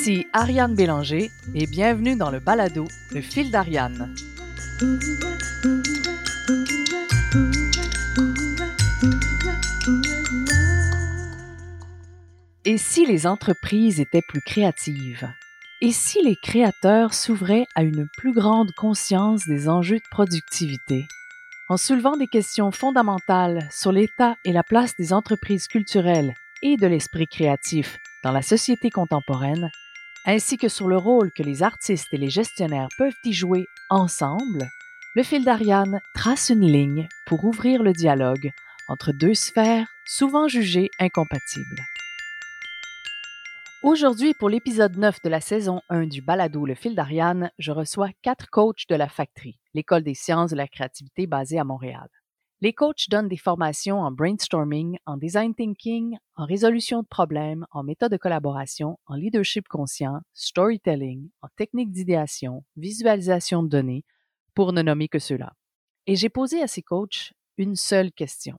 Ici Ariane Bélanger et bienvenue dans le balado Le fil d'Ariane. Et si les entreprises étaient plus créatives? Et si les créateurs s'ouvraient à une plus grande conscience des enjeux de productivité? En soulevant des questions fondamentales sur l'état et la place des entreprises culturelles et de l'esprit créatif dans la société contemporaine, ainsi que sur le rôle que les artistes et les gestionnaires peuvent y jouer ensemble, le fil d'Ariane trace une ligne pour ouvrir le dialogue entre deux sphères souvent jugées incompatibles. Aujourd'hui, pour l'épisode 9 de la saison 1 du balado Le fil d'Ariane, je reçois quatre coachs de la Factory, l'école des sciences de la créativité basée à Montréal. Les coachs donnent des formations en brainstorming, en design thinking, en résolution de problèmes, en méthode de collaboration, en leadership conscient, storytelling, en technique d'idéation, visualisation de données, pour ne nommer que ceux-là. Et j'ai posé à ces coachs une seule question.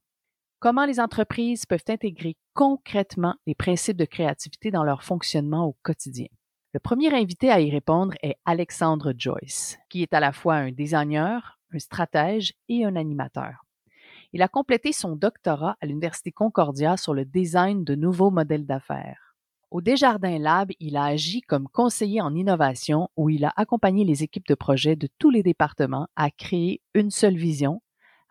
Comment les entreprises peuvent intégrer concrètement les principes de créativité dans leur fonctionnement au quotidien? Le premier invité à y répondre est Alexandre Joyce, qui est à la fois un designer, un stratège et un animateur. Il a complété son doctorat à l'Université Concordia sur le design de nouveaux modèles d'affaires. Au Desjardins Lab, il a agi comme conseiller en innovation où il a accompagné les équipes de projet de tous les départements à créer une seule vision,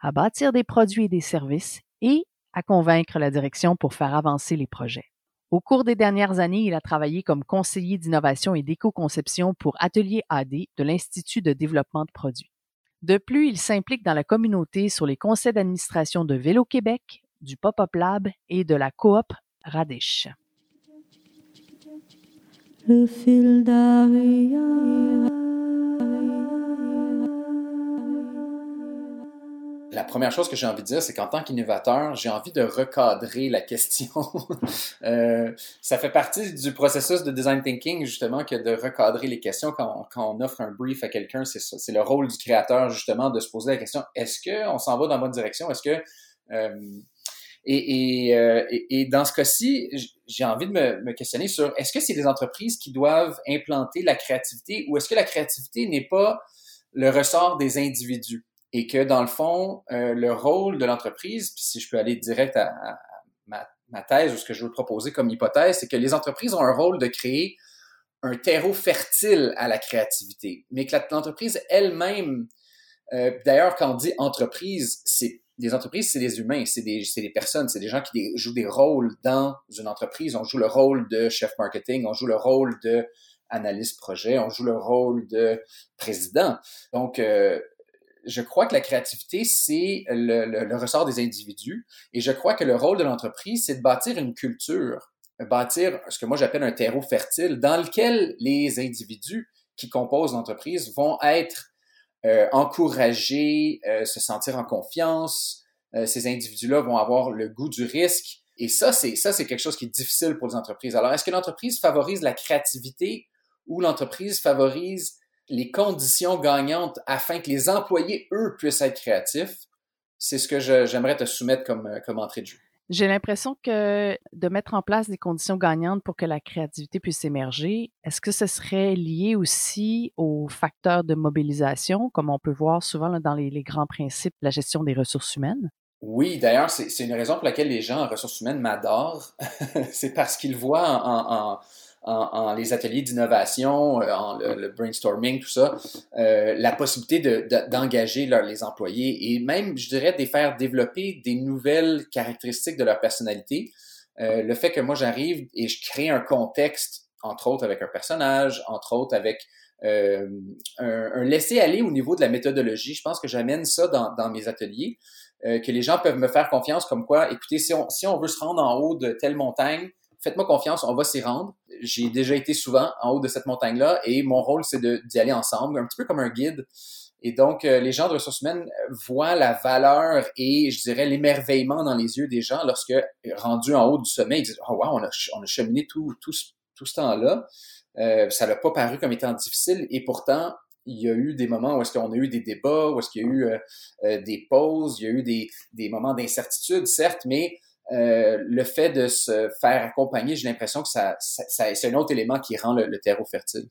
à bâtir des produits et des services et à convaincre la direction pour faire avancer les projets. Au cours des dernières années, il a travaillé comme conseiller d'innovation et d'éco-conception pour Atelier AD de l'Institut de développement de produits. De plus, il s'implique dans la communauté sur les conseils d'administration de Vélo Québec, du Pop-Up Lab et de la coop Radish. La première chose que j'ai envie de dire, c'est qu'en tant qu'innovateur, j'ai envie de recadrer la question. euh, ça fait partie du processus de design thinking, justement, que de recadrer les questions quand, on offre un brief à quelqu'un. C'est ça. C'est le rôle du créateur, justement, de se poser la question est-ce qu'on s'en va dans la bonne direction? Est-ce que. Euh, et, et, euh, et, dans ce cas-ci, j'ai envie de me, me questionner sur est-ce que c'est les entreprises qui doivent implanter la créativité ou est-ce que la créativité n'est pas le ressort des individus? Et que dans le fond, euh, le rôle de l'entreprise, puis si je peux aller direct à, ma, thèse ou ce que je veux proposer comme hypothèse, c'est que les entreprises ont un rôle de créer un terreau fertile à la créativité, mais que l'entreprise elle-même, euh, d'ailleurs quand on dit entreprise, c'est des entreprises, c'est des humains, c'est des, des personnes, c'est des gens qui jouent des rôles dans une entreprise. On joue le rôle de chef marketing, on joue le rôle de analyste projet, on joue le rôle de président. Donc, euh, je crois que la créativité, c'est le, ressort des individus. Et je crois que le rôle de l'entreprise, c'est de bâtir une culture, bâtir ce que moi j'appelle un terreau fertile dans lequel les individus qui composent l'entreprise vont être euh, encouragés, euh, se sentir en confiance. Euh, ces individus-là vont avoir le goût du risque. Et ça, c'est ça, c'est quelque chose qui est difficile pour les entreprises. Alors, est-ce que l'entreprise favorise la créativité ou l'entreprise favorise les conditions gagnantes afin que les employés, eux, puissent être créatifs, c'est ce que j'aimerais te soumettre comme, euh, comme entrée de jeu. J'ai l'impression que de mettre en place des conditions gagnantes pour que la créativité puisse émerger, est-ce que ce serait lié aussi aux facteurs de mobilisation, comme on peut voir souvent dans les, grands principes de la gestion des ressources humaines? Oui, d'ailleurs, c'est une raison pour laquelle les gens en ressources humaines m'adorent. c'est parce qu'ils voient en en, les ateliers d'innovation, euh, en le, brainstorming, tout ça, euh, la possibilité d'engager de, les employés et même, je dirais, de les faire développer des nouvelles caractéristiques de leur personnalité. Euh, le fait que moi j'arrive et je crée un contexte, entre autres avec un personnage, entre autres avec euh, un, un laisser-aller au niveau de la méthodologie. Je pense que j'amène ça dans, dans mes ateliers, euh, que les gens peuvent me faire confiance comme quoi, écoutez, si on, si on veut se rendre en haut de telle montagne, faites-moi confiance, on va s'y rendre. J'ai déjà été souvent en haut de cette montagne-là et mon rôle, c'est d'y aller ensemble, un petit peu comme un guide. Et donc, euh, les gens de ressources humaines voient la valeur et, je dirais, l'émerveillement dans les yeux des gens lorsque, rendus en haut du sommet, ils disent « Oh wow, on a, on a cheminé tout, tout, tout ce temps-là. Euh, ça n'a pas paru comme étant difficile et pourtant, il y a eu des moments où est-ce qu'on a eu des débats, où est-ce qu'il y a eu euh, euh, des pauses, il y a eu des, des moments d'incertitude, certes, mais le fait de se faire accompagner, j'ai l'impression que ça, c'est un autre élément qui rend le terreau fertile.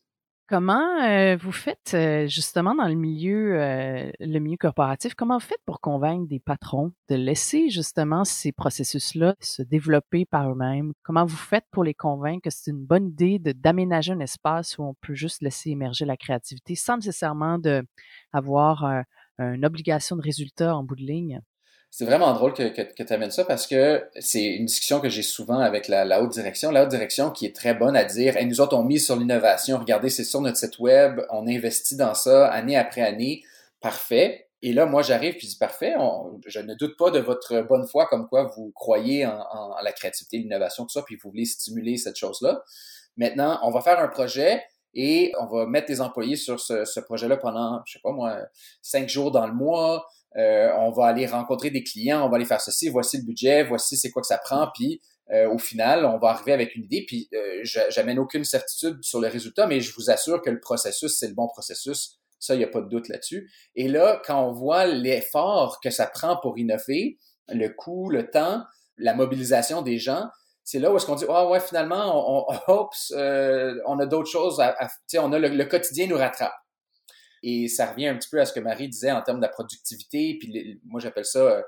Comment euh, vous faites euh, justement dans le milieu, euh, le milieu corporatif, comment vous faites pour convaincre des patrons de laisser justement ces processus-là se développer par eux-mêmes? Comment vous faites pour les convaincre que c'est une bonne idée d'aménager un espace où on peut juste laisser émerger la créativité sans nécessairement de avoir une obligation de résultat en bout de ligne? C'est vraiment drôle que, tu amènes ça parce que c'est une discussion que j'ai souvent avec la, haute direction. La haute direction qui est très bonne à dire nous autres, on mise sur l'innovation. Regardez, c'est sur notre site web. On investit dans ça année après année. Parfait. Et là, moi, j'arrive puis je dis parfait. je ne doute pas de votre bonne foi, comme quoi vous croyez en, la créativité, l'innovation, tout ça, puis vous voulez stimuler cette chose-là. Maintenant, on va faire un projet et on va mettre des employés sur ce, ce projet-là pendant, je sais pas moi, cinq jours dans le mois. Euh, on va aller rencontrer des clients, on va aller faire ceci, voici le budget, voici c'est quoi que ça prend, puis euh, au final, on va arriver avec une idée, puis euh, j'amène aucune certitude sur le résultat, mais je vous assure que le processus, c'est le bon processus. Ça, il n'y a pas de doute là-dessus. Et là, quand on voit l'effort que ça prend pour innover, le coût, le temps, la mobilisation des gens, c'est là où est-ce qu'on dit ah ouais finalement on, on, on a d'autres choses à, on a le, quotidien nous rattrape et ça revient un petit peu à ce que Marie disait en termes de la productivité. Puis moi, j'appelle ça euh,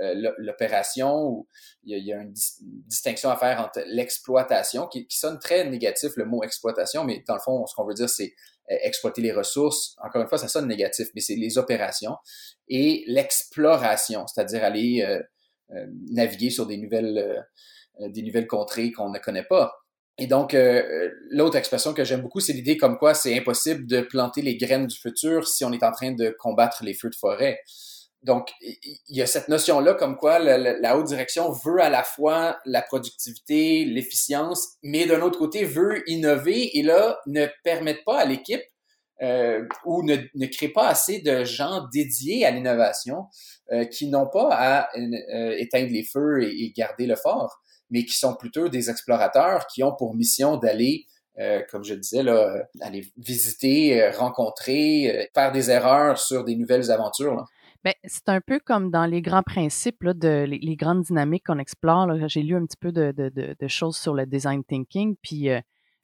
euh, l'opération, où il y, a, une, distinction à faire entre l'exploitation, qui, sonne très négatif, le mot exploitation, mais dans le fond, ce qu'on veut dire, c'est euh, exploiter les ressources. Encore une fois, ça sonne négatif, mais c'est les opérations. Et l'exploration, c'est-à-dire aller naviguer sur des nouvelles, des nouvelles contrées qu'on ne connaît pas. Et donc, euh, l'autre expression que j'aime beaucoup, c'est l'idée comme quoi c'est impossible de planter les graines du futur si on est en train de combattre les feux de forêt. Donc, il y a cette notion-là comme quoi la, haute direction veut à la fois la productivité, l'efficience, mais d'un autre côté veut innover et là ne permettent pas à l'équipe euh, ou ne, ne crée pas assez de gens dédiés à l'innovation euh, qui n'ont pas à éteindre les feux et garder le fort mais qui sont plutôt des explorateurs qui ont pour mission d'aller euh, comme je disais, là, aller visiter, euh, rencontrer, euh, faire des erreurs sur des nouvelles aventures. Ben, c'est un peu comme dans les grands principes, là, les, grandes dynamiques qu'on explore. J'ai lu un petit peu de, de, choses sur le design thinking, puis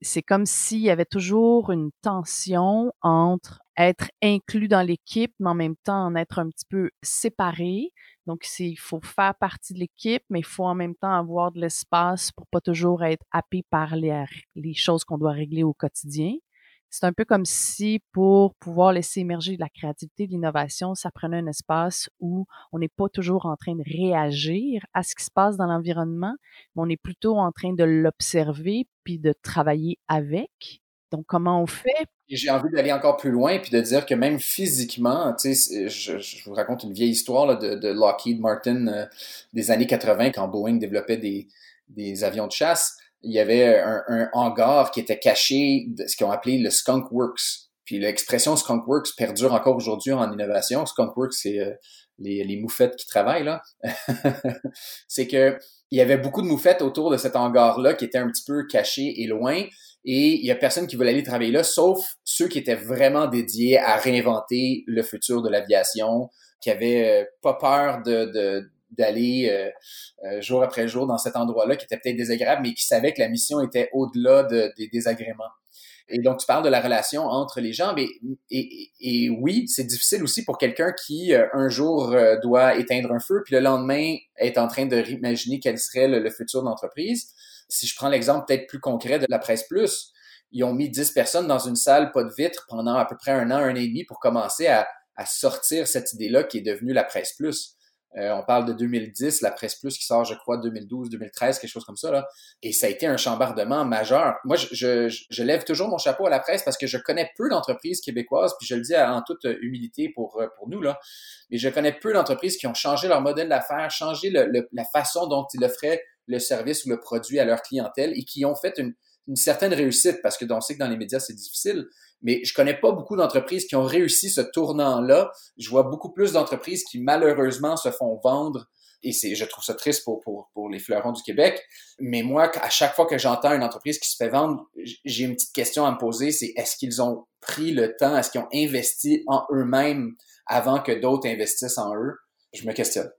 c'est comme s'il y avait toujours une tension entre être inclus dans l'équipe, mais en même temps en être un petit peu séparé. Donc, il faut faire partie de l'équipe, mais il faut en même temps avoir de l'espace pour pas toujours être happé par les, les choses qu'on doit régler au quotidien. C'est un peu comme si pour pouvoir laisser émerger de la créativité, de l'innovation, ça prenait un espace où on n'est pas toujours en train de réagir à ce qui se passe dans l'environnement, mais on est plutôt en train de l'observer puis de travailler avec. Comment on fait? J'ai envie d'aller encore plus loin puis de dire que même physiquement, je, vous raconte une vieille histoire de, Lockheed Martin euh, des années 80 quand Boeing développait des, avions de chasse. Il y avait un, hangar qui était caché de ce qu'ils ont appelé le Skunk Works. Puis l'expression Skunk Works perdure encore aujourd'hui en innovation. Skunk Works, c'est euh, les, moufettes qui travaillent là. c'est que il y avait beaucoup de moufettes autour de cet hangar-là qui étaient un petit peu cachés et loin. Et il y a personne qui voulait aller travailler là, sauf ceux qui étaient vraiment dédiés à réinventer le futur de l'aviation, qui avaient euh, pas peur de, d'aller euh, euh, jour après jour dans cet endroit-là qui était peut-être désagréable, mais qui savaient que la mission était au-delà des désagréments. Et donc, tu parles de la relation entre les gens, mais et, et oui, c'est difficile aussi pour quelqu'un qui un jour doit éteindre un feu, puis le lendemain est en train de réimaginer quel serait le, le futur d'entreprise. Si je prends l'exemple peut-être plus concret de la presse plus, ils ont mis 10 personnes dans une salle, pas de vitre, pendant à peu près un an, un an et demi pour commencer à, sortir cette idée-là qui est devenue la presse plus. Euh, on parle de 2010, la presse plus qui sort, je crois, 2012, 2013, quelque chose comme ça. Là. Et ça a été un chambardement majeur. Moi, je, je, lève toujours mon chapeau à la presse parce que je connais peu d'entreprises québécoises, puis je le dis en toute humilité pour, euh, pour nous, là, mais je connais peu d'entreprises qui ont changé leur modèle d'affaires, changé la façon dont ils offraient le service ou le produit à leur clientèle et qui ont fait une, certaine réussite parce que on sait que dans les médias c'est difficile, mais je connais pas beaucoup d'entreprises qui ont réussi ce tournant-là. Je vois beaucoup plus d'entreprises qui malheureusement se font vendre et c'est, je trouve ça triste pour, pour, pour les fleurons du Québec. Mais moi, à chaque fois que j'entends une entreprise qui se fait vendre, j'ai une petite question à me poser, c'est est-ce qu'ils ont pris le temps, est-ce qu'ils ont investi en eux-mêmes avant que d'autres investissent en eux? Je me questionne.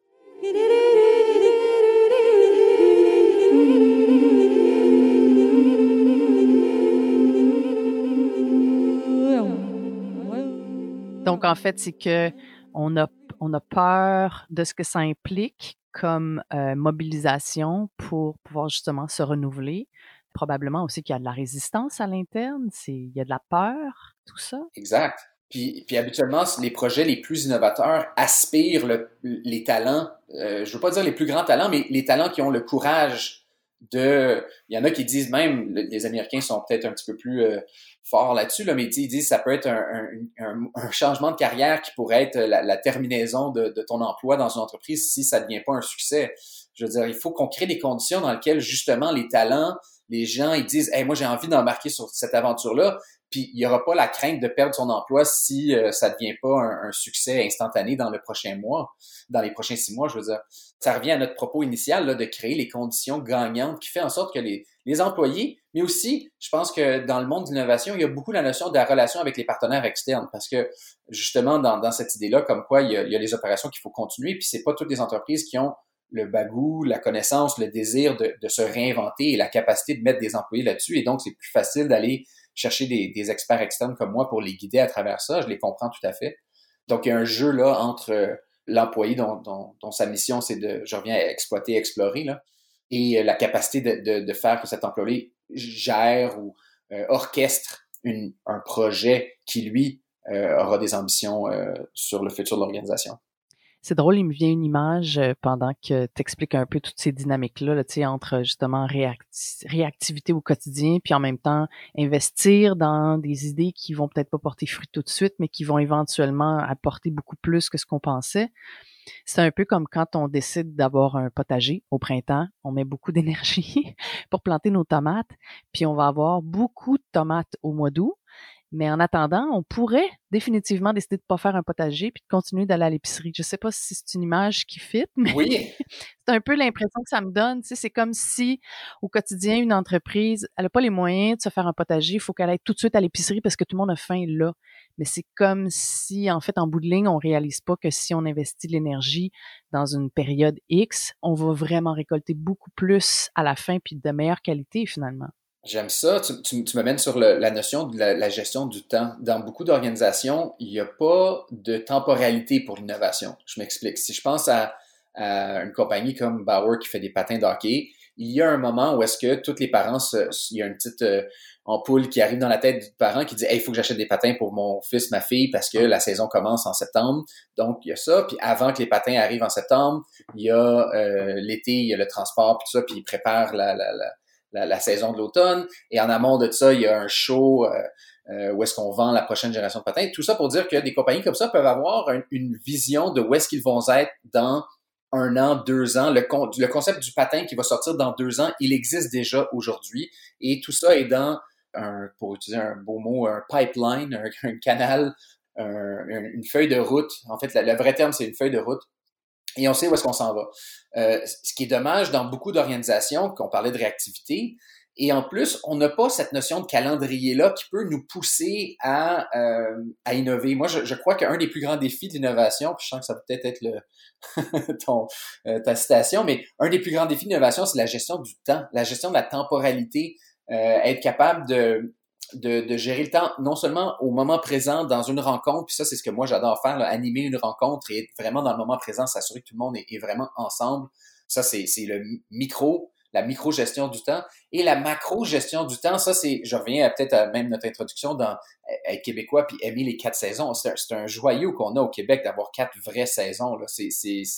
Donc, en fait, c'est que on a, on a peur de ce que ça implique comme euh, mobilisation pour pouvoir justement se renouveler. Probablement aussi qu'il y a de la résistance à l'interne, il y a de la peur, tout ça. Exact. Puis, puis habituellement, les projets les plus innovateurs aspirent les talents, euh, je veux pas dire les plus grands talents, mais les talents qui ont le courage Il y en a qui disent même, les Américains sont peut-être un petit peu plus euh, forts là-dessus, là, mais ils disent ça peut être un, changement de carrière qui pourrait être la, la terminaison de, de, ton emploi dans une entreprise si ça ne devient pas un succès. Je veux dire, il faut qu'on crée des conditions dans lesquelles justement les talents, les gens, ils disent, hey, moi j'ai envie d'embarquer sur cette aventure-là, puis il n'y aura pas la crainte de perdre son emploi si euh, ça ne devient pas un, succès instantané dans le prochain mois, dans les prochains six mois, je veux dire. Ça revient à notre propos initial là, de créer les conditions gagnantes qui fait en sorte que les, les employés, mais aussi, je pense que dans le monde d'innovation, il y a beaucoup la notion de la relation avec les partenaires externes, parce que justement, dans, dans cette idée-là, comme quoi il y, a, il y a les opérations qu'il faut continuer, puis c'est pas toutes les entreprises qui ont le bagou, la connaissance, le désir de, se réinventer et la capacité de mettre des employés là-dessus. Et donc, c'est plus facile d'aller chercher des, experts externes comme moi pour les guider à travers ça. Je les comprends tout à fait. Donc, il y a un jeu là entre euh, l'employé dont, sa mission, c'est de, je reviens à exploiter, explorer, là, et euh, la capacité de, faire que cet employé gère ou euh, orchestre un projet qui, lui, aura des ambitions sur le futur de l'organisation. C'est drôle, il me vient une image euh, pendant que tu expliques un peu toutes ces dynamiques-là, là, entre justement réactivité au quotidien, puis en même temps investir dans des idées qui vont peut-être pas porter fruit tout de suite, mais qui vont éventuellement apporter beaucoup plus que ce qu'on pensait. C'est un peu comme quand on décide d'avoir un potager au printemps, on met beaucoup d'énergie pour planter nos tomates, puis on va avoir beaucoup de tomates au mois d'août, mais en attendant, on pourrait définitivement décider de pas faire un potager puis de continuer d'aller à l'épicerie. Je sais pas si c'est une image qui fit, mais oui. c'est un peu l'impression que ça me donne. Tu sais, c'est comme si au quotidien, une entreprise, elle a pas les moyens de se faire un potager, il faut qu'elle aille tout de suite à l'épicerie parce que tout le monde a faim là. Mais c'est comme si, en fait, en bout de ligne, on réalise pas que si on investit de l'énergie dans une période X, on va vraiment récolter beaucoup plus à la fin puis de meilleure qualité finalement. J'aime ça. Tu, tu, tu m'amènes sur le, la notion de la, la, gestion du temps. Dans beaucoup d'organisations, il n'y a pas de temporalité pour l'innovation. Je m'explique. Si je pense à, à, une compagnie comme Bauer qui fait des patins d'hockey, il y a un moment où est-ce que tous les parents, se, il y a une petite euh, ampoule qui arrive dans la tête du parent qui dit hey, il faut que j'achète des patins pour mon fils, ma fille, parce que la saison commence en septembre. Donc, il y a ça. Puis avant que les patins arrivent en septembre, il y a euh, l'été, il y a le transport, puis tout ça, puis ils préparent la, la, la la, saison de l'automne. Et en amont de ça, il y a un show euh, euh, où est-ce qu'on vend la prochaine génération de patins. Tout ça pour dire que des compagnies comme ça peuvent avoir une vision de où est-ce qu'ils vont être dans un an, deux ans. Le, le concept du patin qui va sortir dans deux ans, il existe déjà aujourd'hui. Et tout ça est dans un, pour utiliser un beau mot, un pipeline, un, canal, une feuille de route. En fait, le vrai terme, c'est une feuille de route et on sait où est-ce qu'on s'en va. Euh, ce qui est dommage dans beaucoup d'organisations, qu'on parlait de réactivité, et en plus, on n'a pas cette notion de calendrier-là qui peut nous pousser à, euh, à innover. Moi, je, je crois qu'un des plus grands défis de l'innovation, puis je sens que ça peut peut-être être le, ton, euh, ta citation, mais un des plus grands défis de l'innovation, c'est la gestion du temps, la gestion de la temporalité, euh, être capable de, de, de, gérer le temps, non seulement au moment présent dans une rencontre, puis ça, c'est ce que moi j'adore faire, animer une rencontre et être vraiment dans le moment présent, s'assurer que tout le monde est, vraiment ensemble. Ça, c'est le micro, la micro-gestion du temps. Et la macro-gestion du temps, ça, c'est, je reviens peut-être à même notre introduction dans être québécois puis aimer les quatre saisons. C'est un, un, joyau qu'on a au Québec d'avoir quatre vraies saisons. Là. C'est,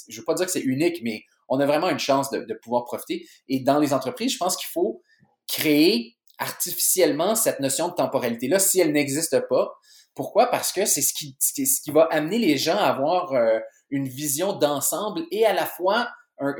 je veux pas dire que c'est unique, mais on a vraiment une chance de pouvoir profiter. Et dans les entreprises, je pense qu'il faut créer artificiellement cette notion de temporalité-là si elle n'existe pas. Pourquoi? Parce que c'est ce qui, ce qui va amener les gens à avoir euh, une vision d'ensemble et à la fois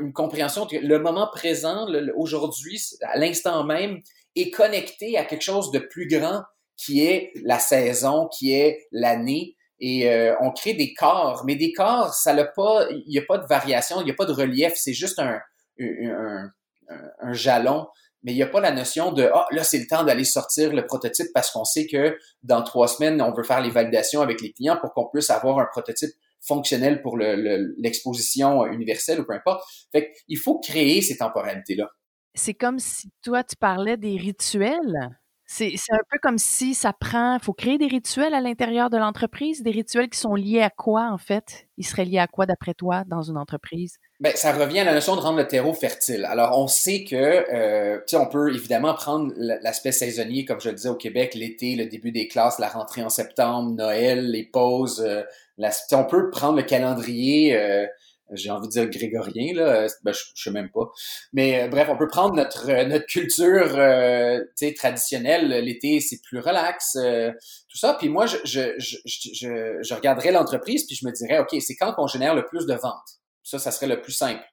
une compréhension que le moment présent, aujourd'hui, à l'instant même, est connecté à quelque chose de plus grand qui est la saison, qui est l'année. Et euh, on crée des corps, mais des corps, ça n'a pas, il n'y a pas de variation, il n'y a pas de relief, c'est juste un, un, un, un jalon mais il n'y a pas la notion de ah là c'est le temps d'aller sortir le prototype parce qu'on sait que dans trois semaines on veut faire les validations avec les clients pour qu'on puisse avoir un prototype fonctionnel pour l'exposition le, universelle ou peu importe. Fait il faut créer ces temporalités là. c'est comme si toi, tu parlais des rituels. C'est un peu comme si ça prend. Il faut créer des rituels à l'intérieur de l'entreprise, des rituels qui sont liés à quoi, en fait? Ils seraient liés à quoi, d'après toi, dans une entreprise? Ben, ça revient à la notion de rendre le terreau fertile. Alors, on sait que, euh, tu sais, on peut évidemment prendre l'aspect saisonnier, comme je le disais au Québec, l'été, le début des classes, la rentrée en septembre, Noël, les pauses. Euh, la, on peut prendre le calendrier. Euh, j'ai envie de dire grégorien, là, ben, je, je sais même pas. Mais euh, bref, on peut prendre notre, euh, notre culture euh, traditionnelle. L'été, c'est plus relax, euh, tout ça. Puis moi, je, je, je, je, je regarderais l'entreprise, puis je me dirais, OK, c'est quand qu'on génère le plus de ventes? Ça, ça serait le plus simple.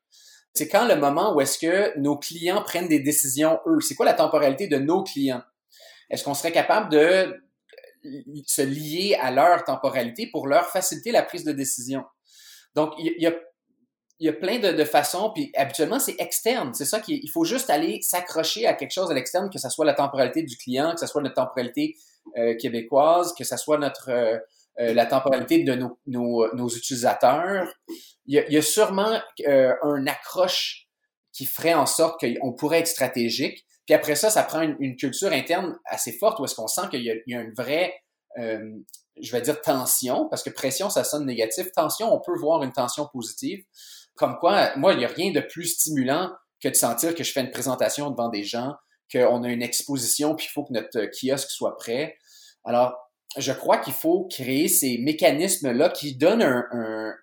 C'est quand le moment où est-ce que nos clients prennent des décisions, eux? C'est quoi la temporalité de nos clients? Est-ce qu'on serait capable de se lier à leur temporalité pour leur faciliter la prise de décision? Donc, il y a il y a plein de, de façons, puis habituellement, c'est externe. C'est ça qu'il faut juste aller s'accrocher à quelque chose à l'externe, que ce soit la temporalité du client, que ce soit notre temporalité euh, québécoise, que ce soit notre euh, euh, la temporalité de nos, nos, nos utilisateurs. Il y, a, il y a sûrement un accroche qui ferait en sorte qu'on pourrait être stratégique. Puis après ça, ça prend une, une culture interne assez forte où est-ce qu'on sent qu'il y, y, a une vraie, je vais dire tension, parce que pression, ça sonne négatif. Tension, on peut voir une tension positive. Comme quoi, moi, il n'y a rien de plus stimulant que de sentir que je fais une présentation devant des gens, qu'on a une exposition, puis il faut que notre kiosque soit prêt. Alors, je crois qu'il faut créer ces mécanismes-là qui donnent un,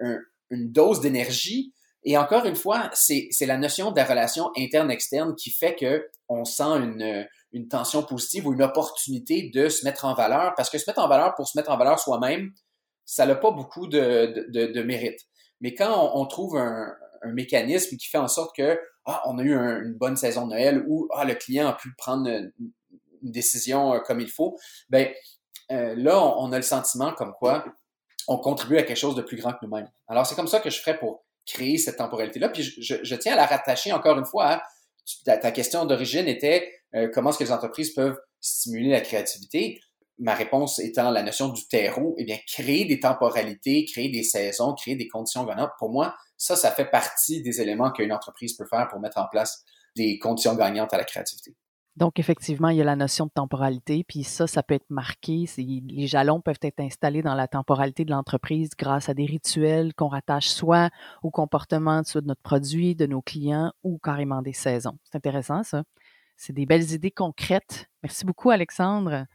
une dose d'énergie. Et encore une fois, c'est la notion de la relation interne-externe qui fait que on sent une, une tension positive ou une opportunité de se mettre en valeur. Parce que se mettre en valeur pour se mettre en valeur soi-même, ça n'a pas beaucoup de, mérite. Mais quand on, trouve un, mécanisme qui fait en sorte que ah, on a eu une bonne saison de Noël ou ah, le client a pu prendre une, décision euh, comme il faut, ben euh, là, on, a le sentiment comme quoi on contribue à quelque chose de plus grand que nous-mêmes. Alors, c'est comme ça que je ferais pour créer cette temporalité-là. Puis je, tiens à la rattacher encore une fois ta, question d'origine était euh, comment est-ce que les entreprises peuvent stimuler la créativité? Ma réponse étant la notion du terreau, eh bien, créer des temporalités, créer des saisons, créer des conditions gagnantes, pour moi, ça, ça fait partie des éléments qu'une entreprise peut faire pour mettre en place des conditions gagnantes à la créativité. Donc, effectivement, il y a la notion de temporalité, puis ça, ça peut être marqué. Les jalons peuvent être installés dans la temporalité de l'entreprise grâce à des rituels qu'on rattache soit au comportement de notre produit, de nos clients ou carrément des saisons. C'est intéressant, ça. C'est des belles idées concrètes. Merci beaucoup, Alexandre.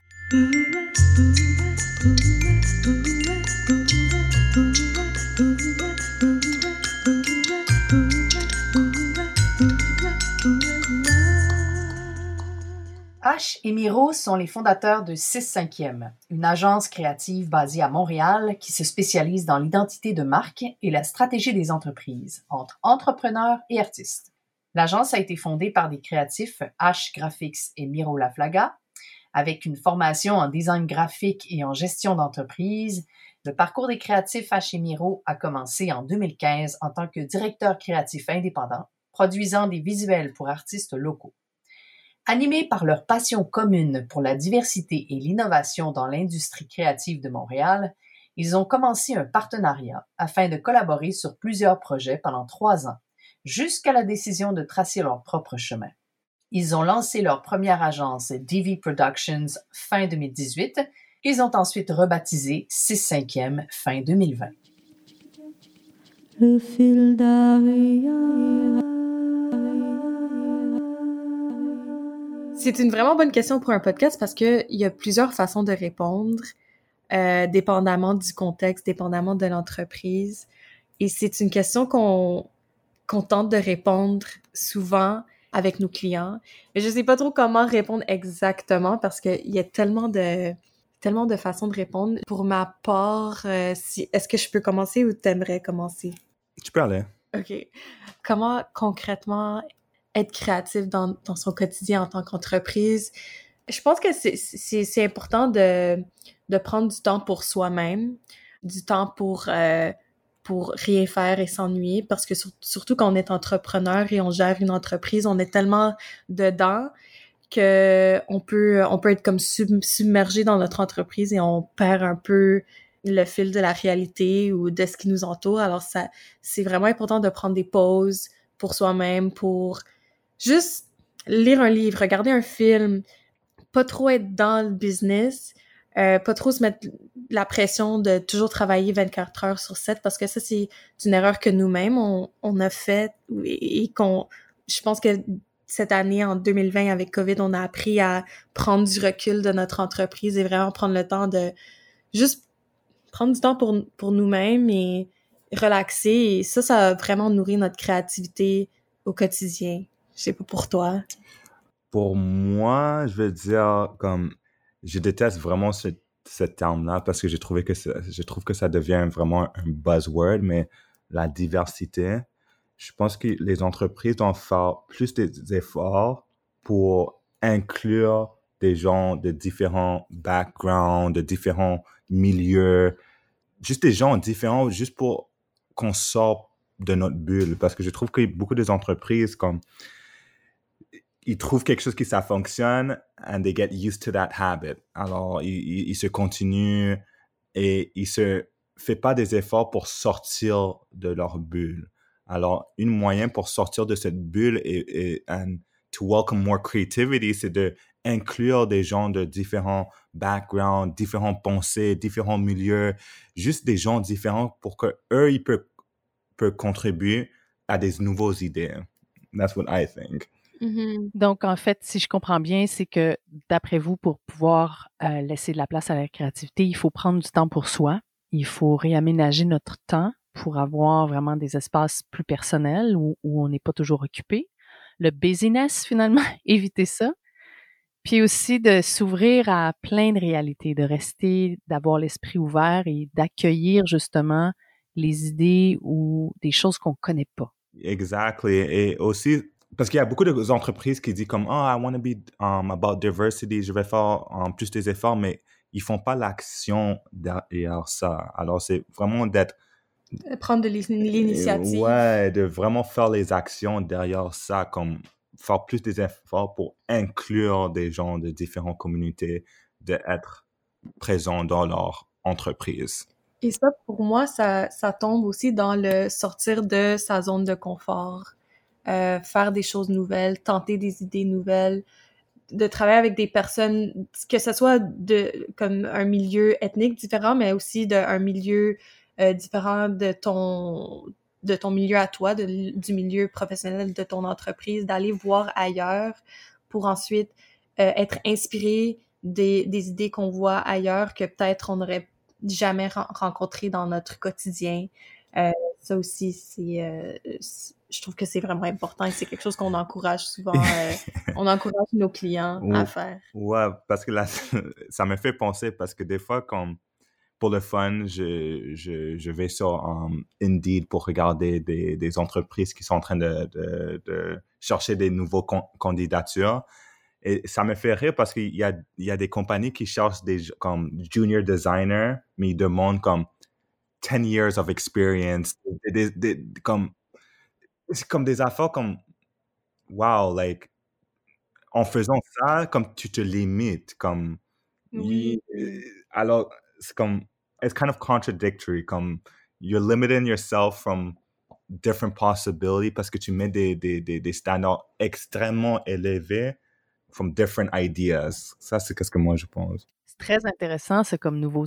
H et Miro sont les fondateurs de 6 5 une agence créative basée à Montréal qui se spécialise dans l'identité de marque et la stratégie des entreprises entre entrepreneurs et artistes. L'agence a été fondée par des créatifs H Graphics et Miro Laflaga avec une formation en design graphique et en gestion d'entreprise, le parcours des créatifs Hachimiro a commencé en 2015 en tant que directeur créatif indépendant, produisant des visuels pour artistes locaux. Animés par leur passion commune pour la diversité et l'innovation dans l'industrie créative de Montréal, ils ont commencé un partenariat afin de collaborer sur plusieurs projets pendant trois ans, jusqu'à la décision de tracer leur propre chemin. Ils ont lancé leur première agence DV Productions fin 2018. Ils ont ensuite rebaptisé 6 5e fin 2020. Le fil C'est une vraiment bonne question pour un podcast parce qu'il y a plusieurs façons de répondre, euh, dépendamment du contexte, dépendamment de l'entreprise. Et c'est une question qu'on tente de répondre souvent avec nos clients. Mais je sais pas trop comment répondre exactement parce qu'il y a tellement de tellement de façons de répondre. Pour ma part, euh, si, est-ce que je peux commencer ou t'aimerais commencer? Tu peux aller. OK. Comment concrètement être créatif dans, son quotidien en tant qu'entreprise? Je pense que c'est important de, prendre du temps pour soi-même, du temps pour euh, pour rien faire et s'ennuyer parce que surtout quand on est entrepreneur et on gère une entreprise, on est tellement dedans que on peut on peut être comme submergé dans notre entreprise et on perd un peu le fil de la réalité ou de ce qui nous entoure. Alors c'est vraiment important de prendre des pauses pour soi-même pour juste lire un livre, regarder un film, pas trop être dans le business, euh, pas trop se mettre la pression de toujours travailler 24 heures sur 7 parce que ça, c'est une erreur que nous-mêmes, on, on, a fait et, qu'on, je pense que cette année, en 2020, avec COVID, on a appris à prendre du recul de notre entreprise et vraiment prendre le temps de juste prendre du temps pour, pour nous-mêmes et relaxer. Et ça, ça a vraiment nourri notre créativité au quotidien. Je sais pas pour toi. Pour moi, je veux dire, comme, je déteste vraiment ce, terme-là parce que trouvé que je trouve que ça devient vraiment un buzzword, mais la diversité, je pense que les entreprises doivent faire plus des efforts pour inclure des gens de différents backgrounds, de différents milieux, juste des gens différents, juste pour qu'on sorte de notre bulle. Parce que je trouve que beaucoup des entreprises, comme, ils trouvent quelque chose qui ça fonctionne and they get used to that habit. Alors, ils, se continuent et ils se font pas des efforts pour sortir de leur bulle. Alors, une moyen pour sortir de cette bulle et, et and to welcome more creativity, c'est de inclure des gens de différents backgrounds, différentes pensées, différents milieux, juste des gens différents pour que eux ils peuvent, peuvent contribuer à des nouvelles idées. That's what I think. Mm-hmm. Donc, en fait, si je comprends bien, c'est que d'après vous, pour pouvoir euh, laisser de la place à la créativité, il faut prendre du temps pour soi. Il faut réaménager notre temps pour avoir vraiment des espaces plus personnels où, où on n'est pas toujours occupé. Le busyness, finalement, éviter ça. Puis aussi de s'ouvrir à plein de réalités, de rester, d'avoir l'esprit ouvert et d'accueillir justement les idées ou des choses qu'on connaît pas. Exactly. Et aussi, parce qu'il y a beaucoup d'entreprises qui disent comme, oh, I want to be um, about diversity, je vais faire um, plus des efforts, mais ils font pas l'action derrière ça. Alors, c'est vraiment d'être prendre de l'initiative. Ouais, de vraiment faire les actions derrière ça, comme faire plus des efforts pour inclure des gens de différentes communautés, d'être présents dans leur entreprise. Et ça, pour moi, ça, ça tombe aussi dans le sortir de sa zone de confort, euh, faire des choses nouvelles, tenter des idées nouvelles, de travailler avec des personnes, que ce soit de comme un milieu ethnique différent, mais aussi d'un milieu euh, différent de ton de ton milieu à toi, du milieu professionnel de ton entreprise, d'aller voir ailleurs pour ensuite euh, être inspiré des, des idées qu'on voit ailleurs que peut-être on n'aurait jamais rencontré dans notre quotidien. Euh, ça aussi, c'est, euh, je trouve que c'est vraiment important et c'est quelque chose qu'on encourage souvent. Euh, on encourage nos clients à faire. Ouais, parce que là, ça me fait penser parce que des fois, comme pour le fun, je, je, je vais sur um, Indeed pour regarder des, des, entreprises qui sont en train de, de, de chercher des nouveaux candidatures. Et ça me fait rire parce qu'il y a, il y a des compagnies qui cherchent des comme junior designer, mais ils demandent comme 10 years of experience. Des, des, comme, c'est comme des affaires comme, wow, like, en faisant ça, comme tu te limites, comme, oui. Euh, alors, c'est comme, it's kind of contradictory, comme you're limiting yourself from different possibilities parce que tu mets des, des, des, des standards extrêmement élevés from different ideas. Ça, c'est ce que moi je pense. Très intéressant, c'est comme nouveau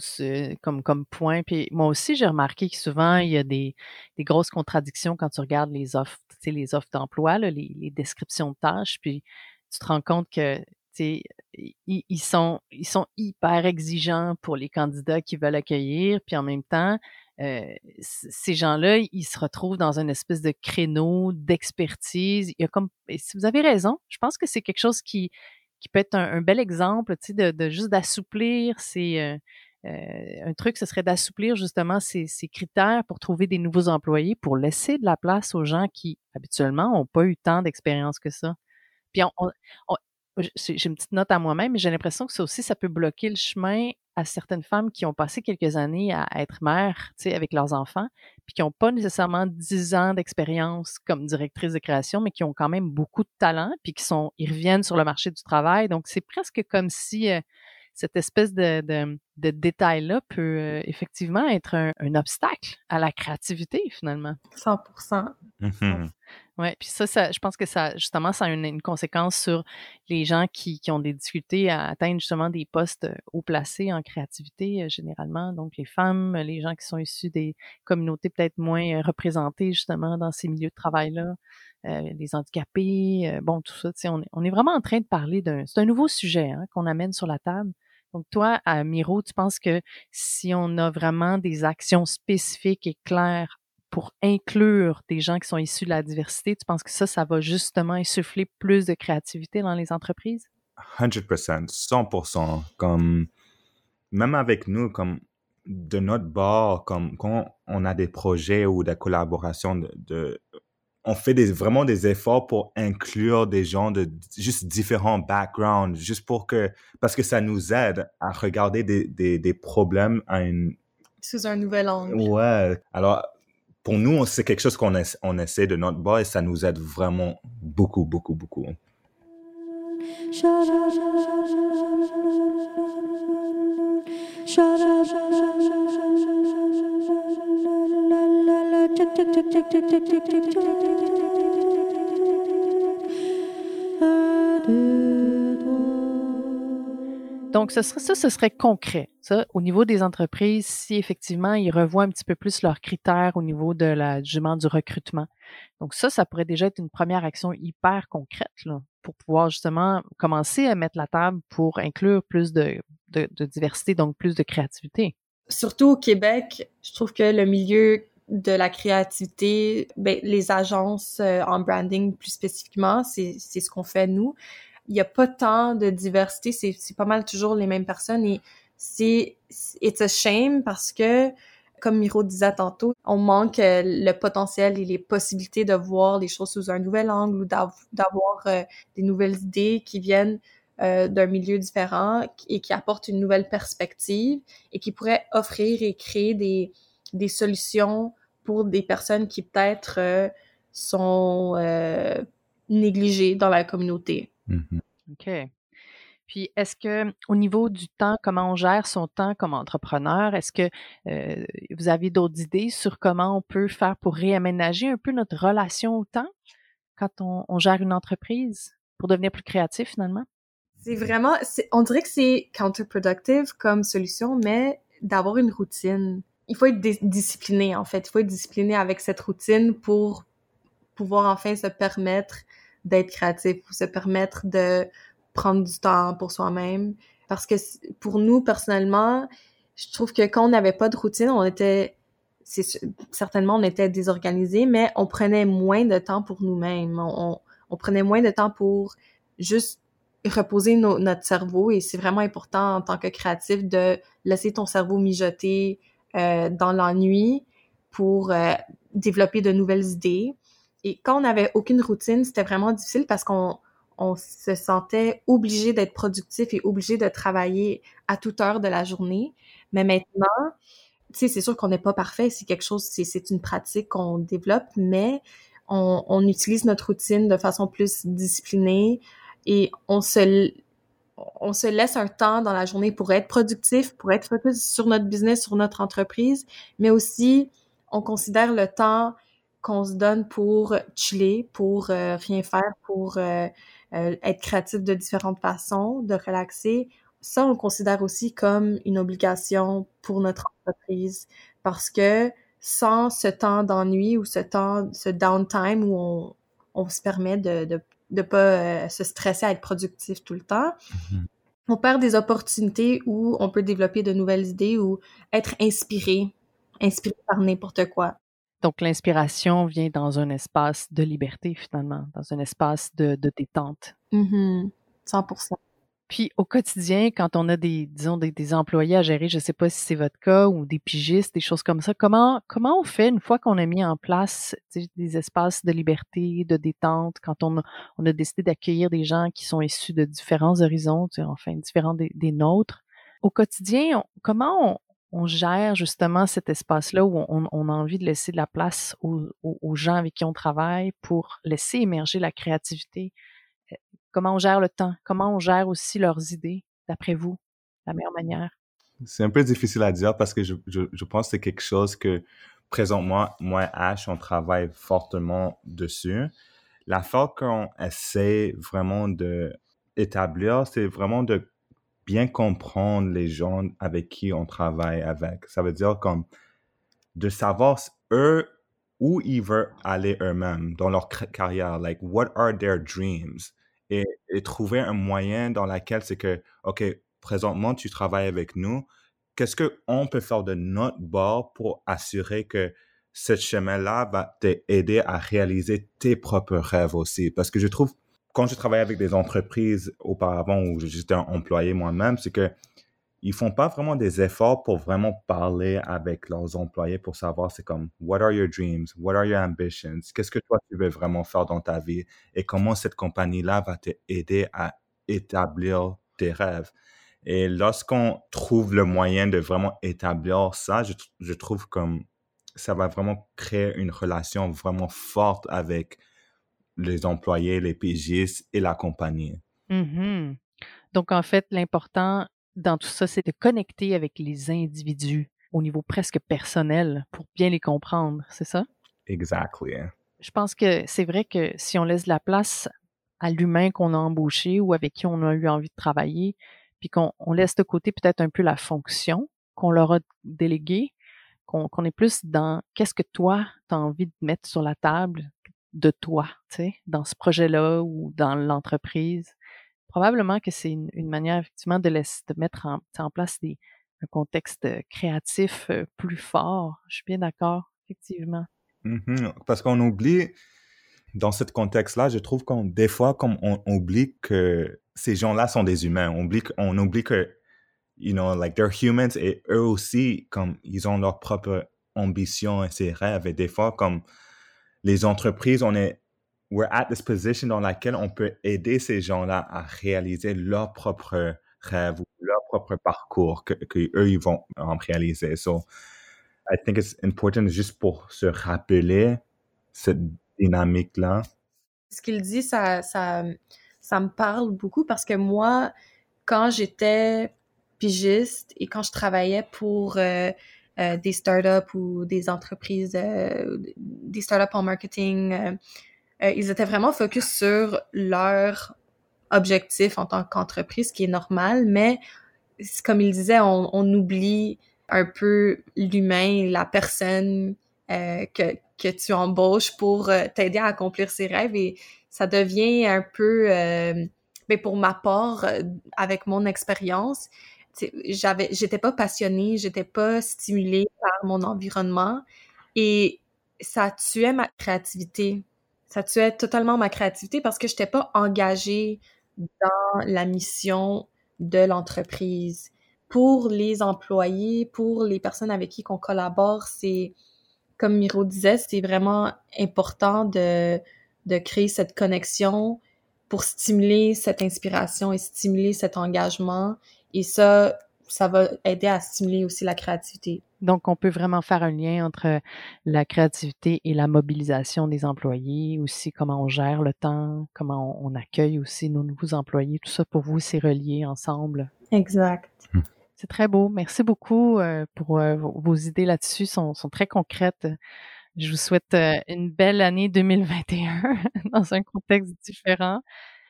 comme, comme point. Puis moi aussi, j'ai remarqué que souvent, il y a des, des grosses contradictions quand tu regardes les offres, tu sais, les offres d'emploi, les, les descriptions de tâches, puis tu te rends compte que ils, sont, ils sont hyper exigeants pour les candidats qui veulent accueillir, puis en même temps, euh, ces gens-là, ils se retrouvent dans une espèce de créneau d'expertise. Il y a comme, si vous avez raison, je pense que c'est quelque chose qui, qui peut être un, bel exemple, tu sais, de, juste d'assouplir ces, euh, euh, un truc, ce serait d'assouplir justement ces, critères pour trouver des nouveaux employés, pour laisser de la place aux gens qui habituellement n'ont pas eu tant d'expérience que ça. Puis on, j'ai une petite note à moi-même, mais j'ai l'impression que ça aussi, ça peut bloquer le chemin à certaines femmes qui ont passé quelques années à être mères, tu sais, avec leurs enfants, puis qui n'ont pas nécessairement 10 ans d'expérience comme directrice de création, mais qui ont quand même beaucoup de talent, puis qui sont, ils reviennent sur le marché du travail. Donc, c'est presque comme si euh, cette espèce de, de, de détail-là peut euh, effectivement être un, un, obstacle à la créativité, finalement. 100 mmh Oui, puis ça, ça, je pense que ça, justement, ça a une, conséquence sur les gens qui, qui, ont des difficultés à atteindre justement des postes euh, haut placés en créativité, euh, généralement. Donc, les femmes, les gens qui sont issus des communautés peut-être moins euh, représentées, justement, dans ces milieux de travail-là, les handicapés, bon, tout ça, on, on, est vraiment en train de parler d'un, c'est un nouveau sujet hein, qu'on amène sur la table. Donc, toi, à Miro, tu penses que si on a vraiment des actions spécifiques et claires pour inclure des gens qui sont issus de la diversité, tu penses que ça, ça va justement insuffler plus de créativité dans les entreprises? 100%, 100%. Comme, même avec nous, comme de notre bord, comme quand on a des projets ou des collaborations de, on fait des, vraiment des efforts pour inclure des gens de juste différents backgrounds, juste pour que, parce que ça nous aide à regarder des, des, des problèmes à une... Sous un nouvel angle. Ouais. Alors, pour nous, c'est quelque chose qu'on on essaie de notre bas et ça nous aide vraiment beaucoup, beaucoup, beaucoup. Donc, ce serait, ça, ce serait concret. Ça, au niveau des entreprises, si effectivement ils revoient un petit peu plus leurs critères au niveau de la, du recrutement. Donc, ça, ça pourrait déjà être une première action hyper concrète là, pour pouvoir justement commencer à mettre la table pour inclure plus de diversité, donc plus de créativité. Surtout au Québec, je trouve que le milieu de la créativité, ben, les agences euh, en branding plus spécifiquement, c'est ce qu'on fait nous il n'y a pas tant de diversité, c'est pas mal toujours les mêmes personnes et c'est it's a shame parce que comme Miro disait tantôt, on manque euh, le potentiel et les possibilités de voir les choses sous un nouvel angle ou d'avoir euh, des nouvelles idées qui viennent euh, d'un milieu différent et qui apportent une nouvelle perspective et qui pourraient offrir et créer des, des solutions pour des personnes qui peut-être sont négligées dans la communauté. Mm-hmm. OK. Puis, est-ce que au niveau du temps, comment on gère son temps comme entrepreneur, est-ce que euh, vous avez d'autres idées sur comment on peut faire pour réaménager un peu notre relation au temps quand on, gère une entreprise pour devenir plus créatif finalement? C'est vraiment, on dirait que c'est counterproductive comme solution, mais d'avoir une routine. Il faut être discipliné en fait. Il faut être discipliné avec cette routine pour pouvoir enfin se permettre d'être créatif ou se permettre de prendre du temps pour soi-même. Parce que pour nous, personnellement, je trouve que quand on n'avait pas de routine, on était, certainement, on était désorganisé, mais on prenait moins de temps pour nous-mêmes. On, on, prenait moins de temps pour juste reposer notre cerveau et c'est vraiment important en tant que créatif de laisser ton cerveau mijoter euh, dans l'ennui pour euh, développer de nouvelles idées. Et quand on n'avait aucune routine, c'était vraiment difficile parce qu'on on se sentait obligé d'être productif et obligé de travailler à toute heure de la journée. Mais maintenant, tu sais, c'est sûr qu'on n'est pas parfait. C'est quelque chose, c'est une pratique qu'on développe, mais on, on, utilise notre routine de façon plus disciplinée et on se, on se laisse un temps dans la journée pour être productif, pour être focus sur notre business, sur notre entreprise, mais aussi on considère le temps qu'on se donne pour chiller, pour euh, rien faire, pour euh, euh, être créatif de différentes façons, de relaxer. Ça, on le considère aussi comme une obligation pour notre entreprise parce que sans ce temps d'ennui ou ce temps, ce downtime où on, on se permet de, de, de pas se stresser à être productif tout le temps, mm-hmm. on perd des opportunités où on peut développer de nouvelles idées ou être inspiré, inspiré par n'importe quoi. Donc, l'inspiration vient dans un espace de liberté, finalement, dans un espace de, de détente. Mm 100 Puis, au quotidien, quand on a des, disons, des, des employés à gérer, je ne sais pas si c'est votre cas, ou des pigistes, des choses comme ça, comment, comment on fait une fois qu'on a mis en place des espaces de liberté, de détente, quand on a, on a décidé d'accueillir des gens qui sont issus de différents horizons, enfin, différents des, des nôtres? Au quotidien, comment on, gère justement cet espace-là où on, a envie de laisser de la place aux, gens avec qui on travaille pour laisser émerger la créativité? Euh, comment on gère le temps? Comment on gère aussi leurs idées, d'après vous, la meilleure manière? C'est un peu difficile à dire parce que je, pense que c'est quelque chose que présentement, moi et Ash, on travaille fortement dessus. La fois qu'on essaie vraiment de établir, c'est vraiment de bien comprendre les gens avec qui on travaille avec. Ça veut dire comme de savoir eux où ils veulent aller eux-mêmes dans leur carrière. Like, what are their dreams? Et, et trouver un moyen dans lequel c'est que, OK, présentement, tu travailles avec nous. Qu'est-ce qu'on peut faire de notre bord pour assurer que ce chemin-là va t'aider à réaliser tes propres rêves aussi? Parce que je trouve, quand je travaillais avec des entreprises auparavant où j'étais employé moi-même, c'est que ils font pas vraiment des efforts pour vraiment parler avec leurs employés pour savoir c'est comme what are your dreams, what are your ambitions, qu'est-ce que toi tu veux vraiment faire dans ta vie? Et comment cette compagnie-là va t'aider à établir tes rêves? Et lorsqu'on trouve le moyen de vraiment établir ça, je, je, trouve comme ça va vraiment créer une relation vraiment forte avec les employés, les pigistes et la compagnie. Mm-hmm. Donc, en fait, l'important dans tout ça, c'est de connecter avec les individus au niveau presque personnel pour bien les comprendre, c'est ça? Exactly. Je pense que c'est vrai que si on laisse la place à l'humain qu'on a embauché ou avec qui on a eu envie de travailler, puis qu'on laisse de côté peut-être un peu la fonction qu'on leur a déléguée, qu'on est plus dans qu'est-ce que toi, tu as envie de mettre sur la table de toi, tu sais, dans ce projet-là ou dans l'entreprise probablement que c'est une, manière effectivement de, de mettre en, en place des, un contexte euh, créatif euh, plus fort. Je suis bien d'accord, effectivement. Mm-hmm. Parce qu'on oublie, dans ce contexte-là, je trouve qu'on des fois, comme on, oublie que ces gens-là sont des humains, on oublie, on oublie que, you know, like they're humans et eux aussi, comme ils ont leur propre ambition et ses rêves. Et des fois, comme les entreprises, on est we're at this position dans laquelle on peut aider ces gens-là à réaliser leur propre rêve ou leur propre parcours que, eux ils vont en réaliser. So, I think it's important juste pour se rappeler cette dynamique-là. Ce qu'il dit, ça, ça, ça me parle beaucoup parce que moi, quand j'étais pigiste et quand je travaillais pour euh, euh, des startups ou des entreprises, euh, des startups en marketing, euh, ils étaient vraiment focus sur leur objectif en tant qu'entreprise, ce qui est normal, mais comme il disait, on, on oublie un peu l'humain, la personne que, que tu embauches pour t'aider à accomplir ses rêves et ça devient un peu, mais pour ma part, avec mon expérience, j'avais, j'étais pas passionnée, j'étais pas stimulée par mon environnement et ça tuait ma créativité ça tuait totalement ma créativité parce que je n'étais pas engagée dans la mission de l'entreprise. Pour les employés, pour les personnes avec qui on collabore, c'est, comme Miro disait, c'est vraiment important de, de créer cette connexion pour stimuler cette inspiration et stimuler cet engagement. Et ça, ça va aider à stimuler aussi la créativité. Donc, on peut vraiment faire un lien entre la créativité et la mobilisation des employés, aussi comment on gère le temps, comment on, accueille aussi nos nouveaux employés. Tout ça, pour vous, c'est relié ensemble. Exact. Hmm. C'est très beau. Merci beaucoup euh, pour euh, vos idées là-dessus. Sont, sont très concrètes. Je vous souhaite euh, une belle année 2021 dans un contexte différent.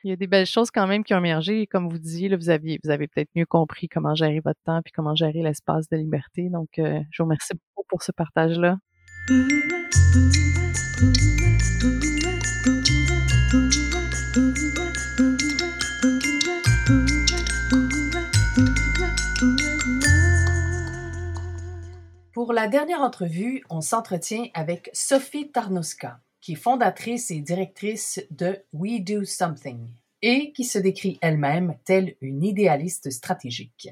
Il y a des belles choses quand même qui ont émergé. Comme vous disiez, vous avez peut-être mieux compris comment gérer votre temps puis comment gérer l'espace de liberté. Donc, euh, je vous remercie beaucoup pour ce partage-là. Pour la dernière entrevue, on s'entretient avec Sophie Tarnowska qui est fondatrice et directrice de We Do Something et qui se décrit elle-même telle une idéaliste stratégique.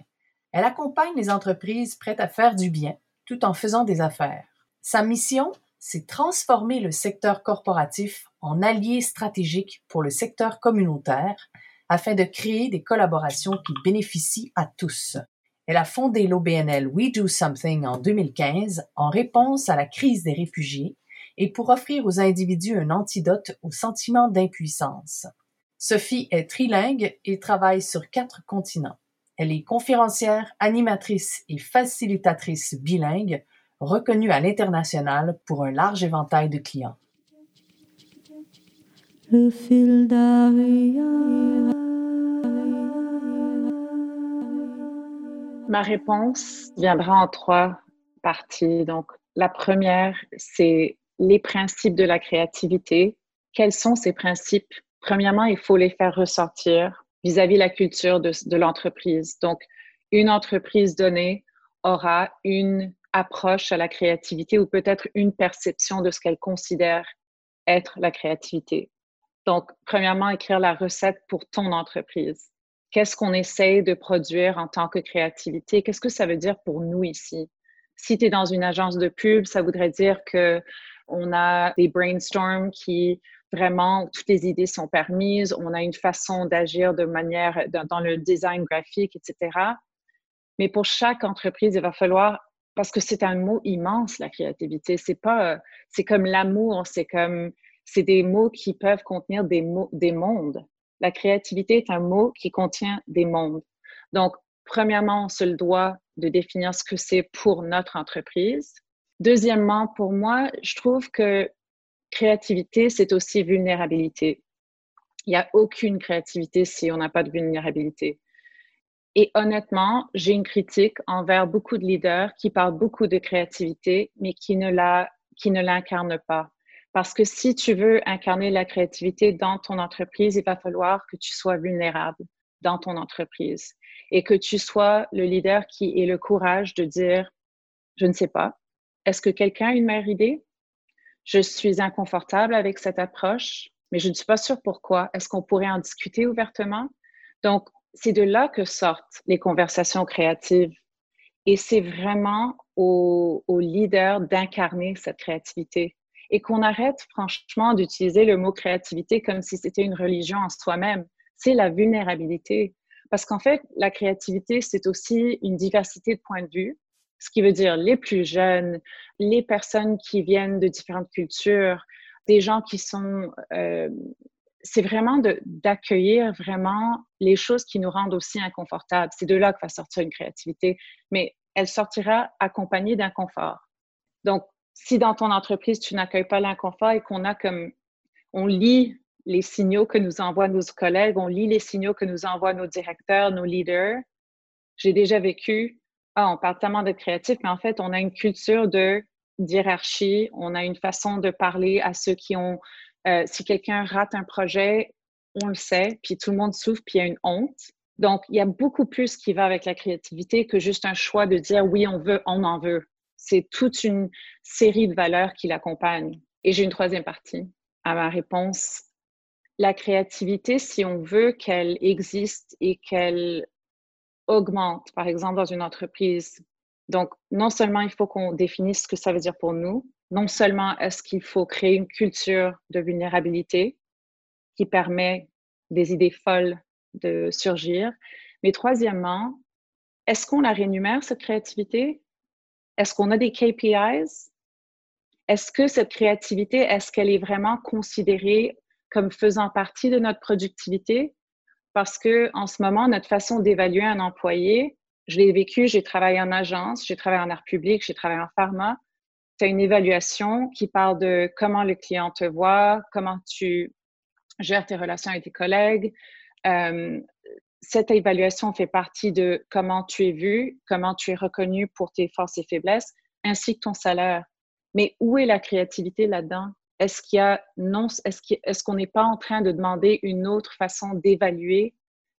Elle accompagne les entreprises prêtes à faire du bien tout en faisant des affaires. Sa mission, c'est transformer le secteur corporatif en allié stratégique pour le secteur communautaire afin de créer des collaborations qui bénéficient à tous. Elle a fondé l'OBNL We Do Something en 2015 en réponse à la crise des réfugiés et pour offrir aux individus un antidote au sentiment d'impuissance. Sophie est trilingue et travaille sur quatre continents. Elle est conférencière, animatrice et facilitatrice bilingue, reconnu à l'international pour un large éventail de clients. Le fil Ma réponse viendra en trois parties. Donc, la première, c'est les principes de la créativité. Quels sont ces principes? Premièrement, il faut les faire ressortir vis-à-vis la culture de, de l'entreprise. Donc, une entreprise donnée aura une approche à la créativité ou peut-être une perception de ce qu'elle considère être la créativité. Donc, premièrement, écrire la recette pour ton entreprise qu'est-ce qu'on essaye de produire en tant que créativité, qu'est-ce que ça veut dire pour nous ici? Si tu es dans une agence de pub, ça voudrait dire que on a des brainstorms qui vraiment toutes les idées sont permises, on a une façon d'agir de manière dans le design graphique, etc. Mais pour chaque entreprise, il va falloir parce que c'est un mot immense la créativité. C'est pas, c'est comme l'amour, c'est comme, c'est des mots qui peuvent contenir des mots, des mondes. La créativité est un mot qui contient des mondes. Donc, premièrement, on se le doit de définir ce que c'est pour notre entreprise. Deuxièmement, pour moi, je trouve que créativité, c'est aussi vulnérabilité. Il n'y a aucune créativité si on n'a pas de vulnérabilité. Et honnêtement, j'ai une critique envers beaucoup de leaders qui parlent beaucoup de créativité, mais qui ne l'incarnent pas. Parce que si tu veux incarner la créativité dans ton entreprise, il va falloir que tu sois vulnérable dans ton entreprise et que tu sois le leader qui ait le courage de dire, je ne sais pas, est-ce que quelqu'un a une meilleure idée? Je suis inconfortable avec cette approche, mais je ne suis pas sûre pourquoi. Est-ce qu'on pourrait en discuter ouvertement? Donc, c'est de là que sortent les conversations créatives. Et c'est vraiment au, au leader d'incarner cette créativité et qu'on arrête franchement d'utiliser le mot créativité comme si c'était une religion en soi-même. C'est la vulnérabilité. Parce qu'en fait, la créativité, c'est aussi une diversité de points de vue, ce qui veut dire les plus jeunes, les personnes qui viennent de différentes cultures, des gens qui sont... Euh, c'est vraiment d'accueillir vraiment les choses qui nous rendent aussi inconfortables. C'est de là que va sortir une créativité, mais elle sortira accompagnée d'un confort. Donc, si dans ton entreprise, tu n'accueilles pas l'inconfort et qu'on a comme, on lit les signaux que nous envoient nos collègues, on lit les signaux que nous envoient nos directeurs, nos leaders. J'ai déjà vécu, ah, on parle tellement de créatif, mais en fait, on a une culture de hiérarchie, on a une façon de parler à ceux qui ont, euh, si quelqu'un rate un projet, on le sait, puis tout le monde souffre, puis il y a une honte. Donc, il y a beaucoup plus qui va avec la créativité que juste un choix de dire oui, on veut, on en veut c'est toute une série de valeurs qui l'accompagnent. Et j'ai une troisième partie à ma réponse. La créativité, si on veut qu'elle existe et qu'elle augmente, par exemple, dans une entreprise, donc non seulement il faut qu'on définisse ce que ça veut dire pour nous, non seulement est-ce qu'il faut créer une culture de vulnérabilité qui permet des idées folles de surgir, mais troisièmement, est-ce qu'on la rémunère, cette créativité? Est-ce qu'on a des KPIs? Est-ce que cette créativité, est-ce qu'elle est vraiment considérée comme faisant partie de notre productivité? Parce que en ce moment, notre façon d'évaluer un employé, je l'ai vécu, j'ai travaillé en agence, j'ai travaillé en art public, j'ai travaillé en pharma. C'est une évaluation qui parle de comment le client te voit, comment tu gères tes relations avec tes collègues, euh, cette évaluation fait partie de comment tu es vu, comment tu es reconnu pour tes forces et faiblesses, ainsi que ton salaire. Mais où est la créativité là-dedans? Est-ce qu'il y a non, est-ce qu'on n'est pas en train de demander une autre façon d'évaluer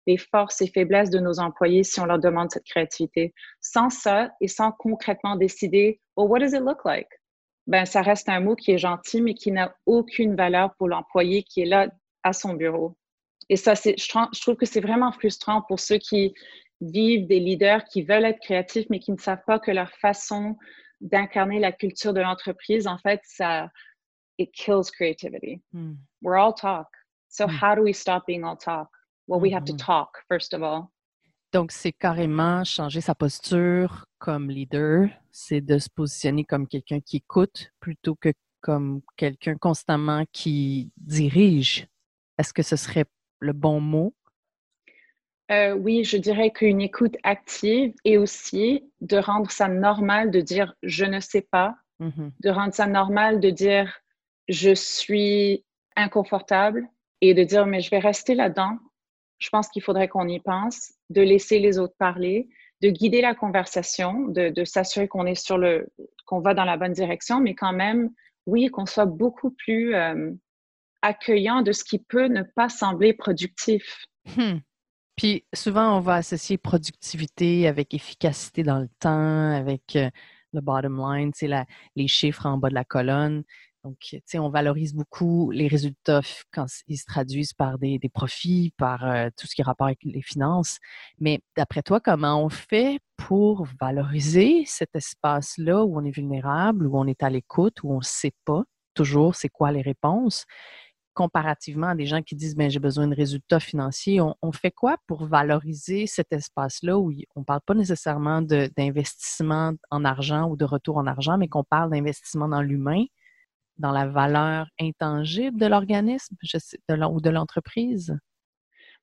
les forces et faiblesses de nos employés si on leur demande cette créativité? Sans ça et sans concrètement décider, well, what does it look like? Ben, ça reste un mot qui est gentil, mais qui n'a aucune valeur pour l'employé qui est là à son bureau. Et ça, je, je trouve que c'est vraiment frustrant pour ceux qui vivent des leaders qui veulent être créatifs, mais qui ne savent pas que leur façon d'incarner la culture de l'entreprise, en fait, ça, it kills creativity. We're all talk. So how do we stop being all talk? Well, we have to talk, first of all. Donc, c'est carrément changer sa posture comme leader, c'est de se positionner comme quelqu'un qui écoute plutôt que comme quelqu'un constamment qui dirige. Est-ce que ce serait le bon mot? Euh, oui, je dirais qu'une écoute active et aussi de rendre ça normal de dire je ne sais pas, Mhm. de rendre ça normal de dire je suis inconfortable et de dire mais je vais rester là-dedans. Je pense qu'il faudrait qu'on y pense, de laisser les autres parler, de guider la conversation, de, s'assurer qu'on est sur le, qu'on va dans la bonne direction, mais quand même, oui, qu'on soit beaucoup plus euh, accueillant de ce qui peut ne pas sembler productif. Hmm. Puis souvent, on va associer productivité avec efficacité dans le temps, avec euh, le bottom line, la- les chiffres en bas de la colonne. Donc, tu sais, on valorise beaucoup les résultats quand ils se traduisent par des, profits, par euh, tout ce qui est rapport avec les finances. Mais d'après toi, comment on fait pour valoriser cet espace-là où on est vulnérable, où on est à l'écoute, où on ne sait pas toujours c'est quoi les réponses? comparativement à des gens qui disent ben j'ai besoin de résultats financiers, on, on fait quoi pour valoriser cet espace-là où on ne parle pas nécessairement d'investissement en argent ou de retour en argent, mais qu'on parle d'investissement dans l'humain, dans la valeur intangible de l'organisme ou de l'entreprise?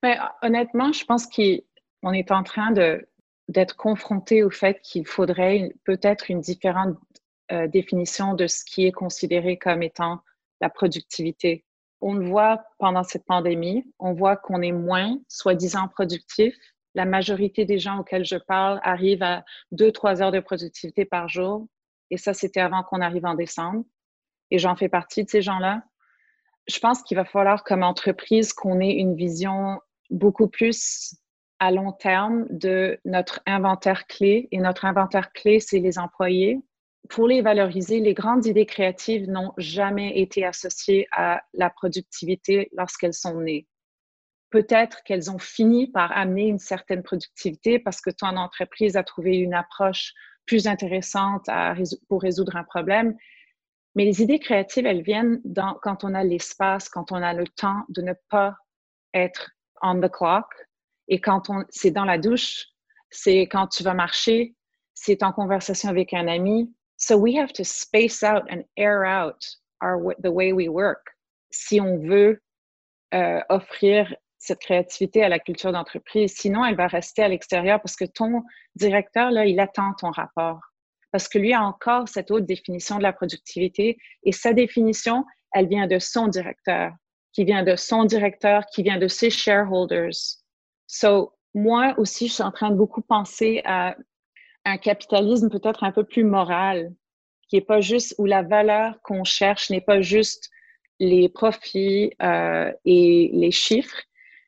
Mais honnêtement, je pense qu'on est en train d'être confronté au fait qu'il faudrait peut-être une différente euh, définition de ce qui est considéré comme étant la productivité. On le voit pendant cette pandémie, on voit qu'on est moins, soi-disant, productif. La majorité des gens auxquels je parle arrivent à deux, trois heures de productivité par jour. Et ça, c'était avant qu'on arrive en décembre. Et j'en fais partie de ces gens-là. Je pense qu'il va falloir, comme entreprise, qu'on ait une vision beaucoup plus à long terme de notre inventaire clé. Et notre inventaire clé, c'est les employés. Pour les valoriser, les grandes idées créatives n'ont jamais été associées à la productivité lorsqu'elles sont nées. Peut-être qu'elles ont fini par amener une certaine productivité parce que ton entreprise a trouvé une approche plus intéressante pour résoudre un problème. Mais les idées créatives, elles viennent dans, quand on a l'espace, quand on a le temps de ne pas être on the clock. Et quand on, c'est dans la douche, c'est quand tu vas marcher, c'est en conversation avec un ami. So we have to space out and air out our, the way we work si on veut euh, offrir cette créativité à la culture d'entreprise. Sinon, elle va rester à l'extérieur parce que ton directeur, là, il attend ton rapport. Parce que lui a encore cette haute définition de la productivité et sa définition, elle vient de son directeur, qui vient de son directeur, qui vient de ses shareholders. So, moi aussi, je suis en train de beaucoup penser à un capitalisme peut-être un peu plus moral, qui est pas juste, où la valeur qu'on cherche n'est pas juste les profits euh, et les chiffres,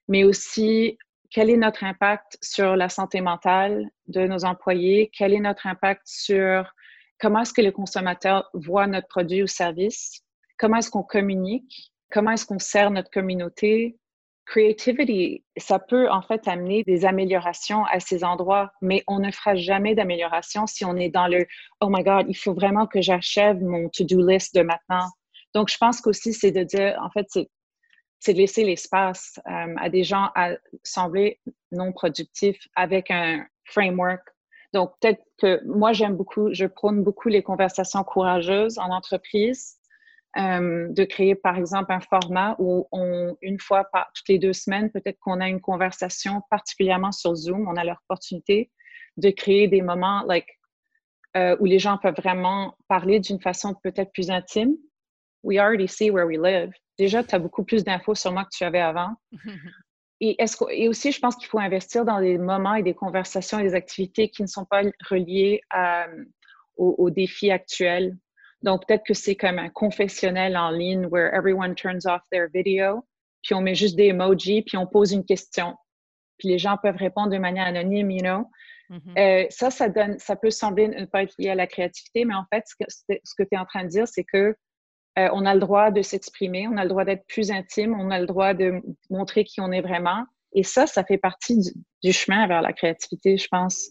mais aussi quel est notre impact sur la santé mentale de nos employés, quel est notre impact sur comment est-ce que le consommateur voit notre produit ou service, comment est-ce qu'on communique, comment est-ce qu'on sert notre communauté? Creativity, ça peut en fait amener des améliorations à ces endroits, mais on ne fera jamais d'amélioration si on est dans le Oh my God, il faut vraiment que j'achève mon to-do list de maintenant. Donc, je pense qu'aussi, c'est de dire, en fait, c'est c'est de laisser l'espace euh, à des gens à sembler non productifs avec un framework. Donc, peut-être que moi, j'aime beaucoup, je prône beaucoup les conversations courageuses en entreprise, euh, de créer, par exemple, un format où une fois toutes les deux semaines, peut-être qu'on a une conversation, particulièrement sur Zoom, on a l'opportunité de créer des moments like, euh, où les gens peuvent vraiment parler d'une façon peut-être plus intime. We already see where we live déjà, tu as beaucoup plus d'infos sur moi que tu avais avant. Et, et aussi, je pense qu'il faut investir dans des moments et des conversations et des activités qui ne sont pas reliées à, aux, aux, défis actuels. Donc, peut-être que c'est comme un confessionnel en ligne where everyone turns off their video, puis on met juste des emojis, puis on pose une question. Puis les gens peuvent répondre de manière anonyme, you know. Mm-hmm. Euh, ça, ça, donne, ça peut sembler ne pas être lié à la créativité, mais en fait, ce que, ce que tu es en train de dire, c'est que euh, on a le droit de s'exprimer, on a le droit d'être plus intime, on a le droit de montrer qui on est vraiment. Et ça, ça fait partie du, du chemin vers la créativité, je pense.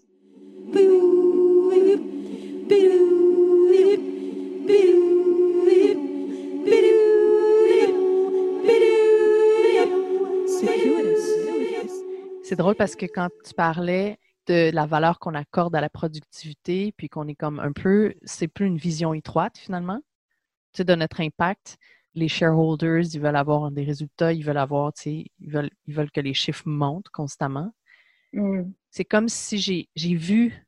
C'est drôle parce que quand tu parlais de la valeur qu'on accorde à la productivité, puis qu'on est comme un peu, c'est plus une vision étroite finalement de notre impact. Les shareholders, ils veulent avoir des résultats, ils veulent avoir, ils veulent, ils veulent que les chiffres montent constamment. Mm. C'est comme si j'ai vu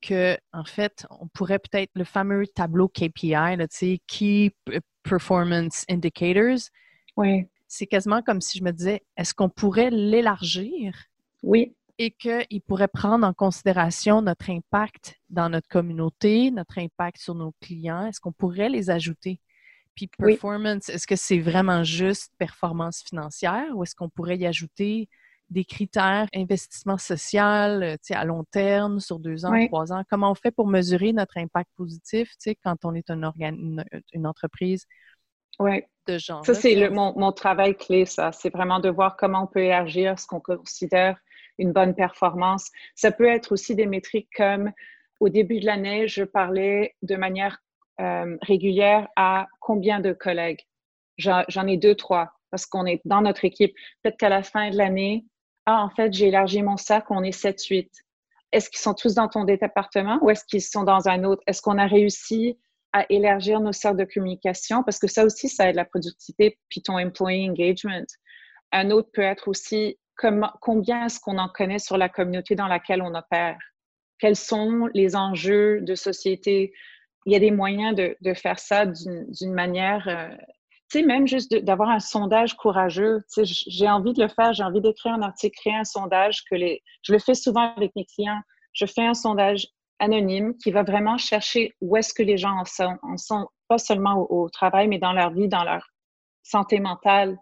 que, en fait, on pourrait peut-être le fameux tableau KPI, là, Key Performance Indicators. Oui. C'est quasiment comme si je me disais, est-ce qu'on pourrait l'élargir? Oui. Et qu'il pourrait prendre en considération notre impact dans notre communauté, notre impact sur nos clients? Est-ce qu'on pourrait les ajouter? Puis performance, est-ce que c'est vraiment juste performance financière ou est-ce qu'on pourrait y ajouter des critères investissement social euh, à long terme, sur deux ans, trois ans? Comment on fait pour mesurer notre impact positif quand on est une, entreprise ouais. de genre? Ça, c'est mon, mon, travail clé, ça. C'est vraiment de voir comment on peut élargir ce qu'on considère une bonne performance. Ça peut être aussi des métriques comme au début de l'année, je parlais de manière euh, régulière à combien de collègues? J'en ai deux, trois, parce qu'on est dans notre équipe. Peut-être qu'à la fin de l'année, ah, en fait, j'ai élargi mon sac, on est 7, 8. Est-ce qu'ils sont tous dans ton département ou est-ce qu'ils sont dans un autre? Est-ce qu'on a réussi à élargir nos cercles de communication? Parce que ça aussi, ça aide la productivité, puis ton employee engagement. Un autre peut être aussi combien est-ce qu'on en connaît sur la communauté dans laquelle on opère? Quels sont les enjeux de société? Il y a des moyens de, faire ça d'une manière euh, tu sais, même juste d'avoir un sondage courageux. J'ai envie de le faire, j'ai envie d'écrire un article, créer un sondage que les. Je le fais souvent avec mes clients. Je fais un sondage anonyme qui va vraiment chercher où est-ce que les gens en sont, en sont pas seulement au, travail, mais dans leur vie, dans leur santé mentale.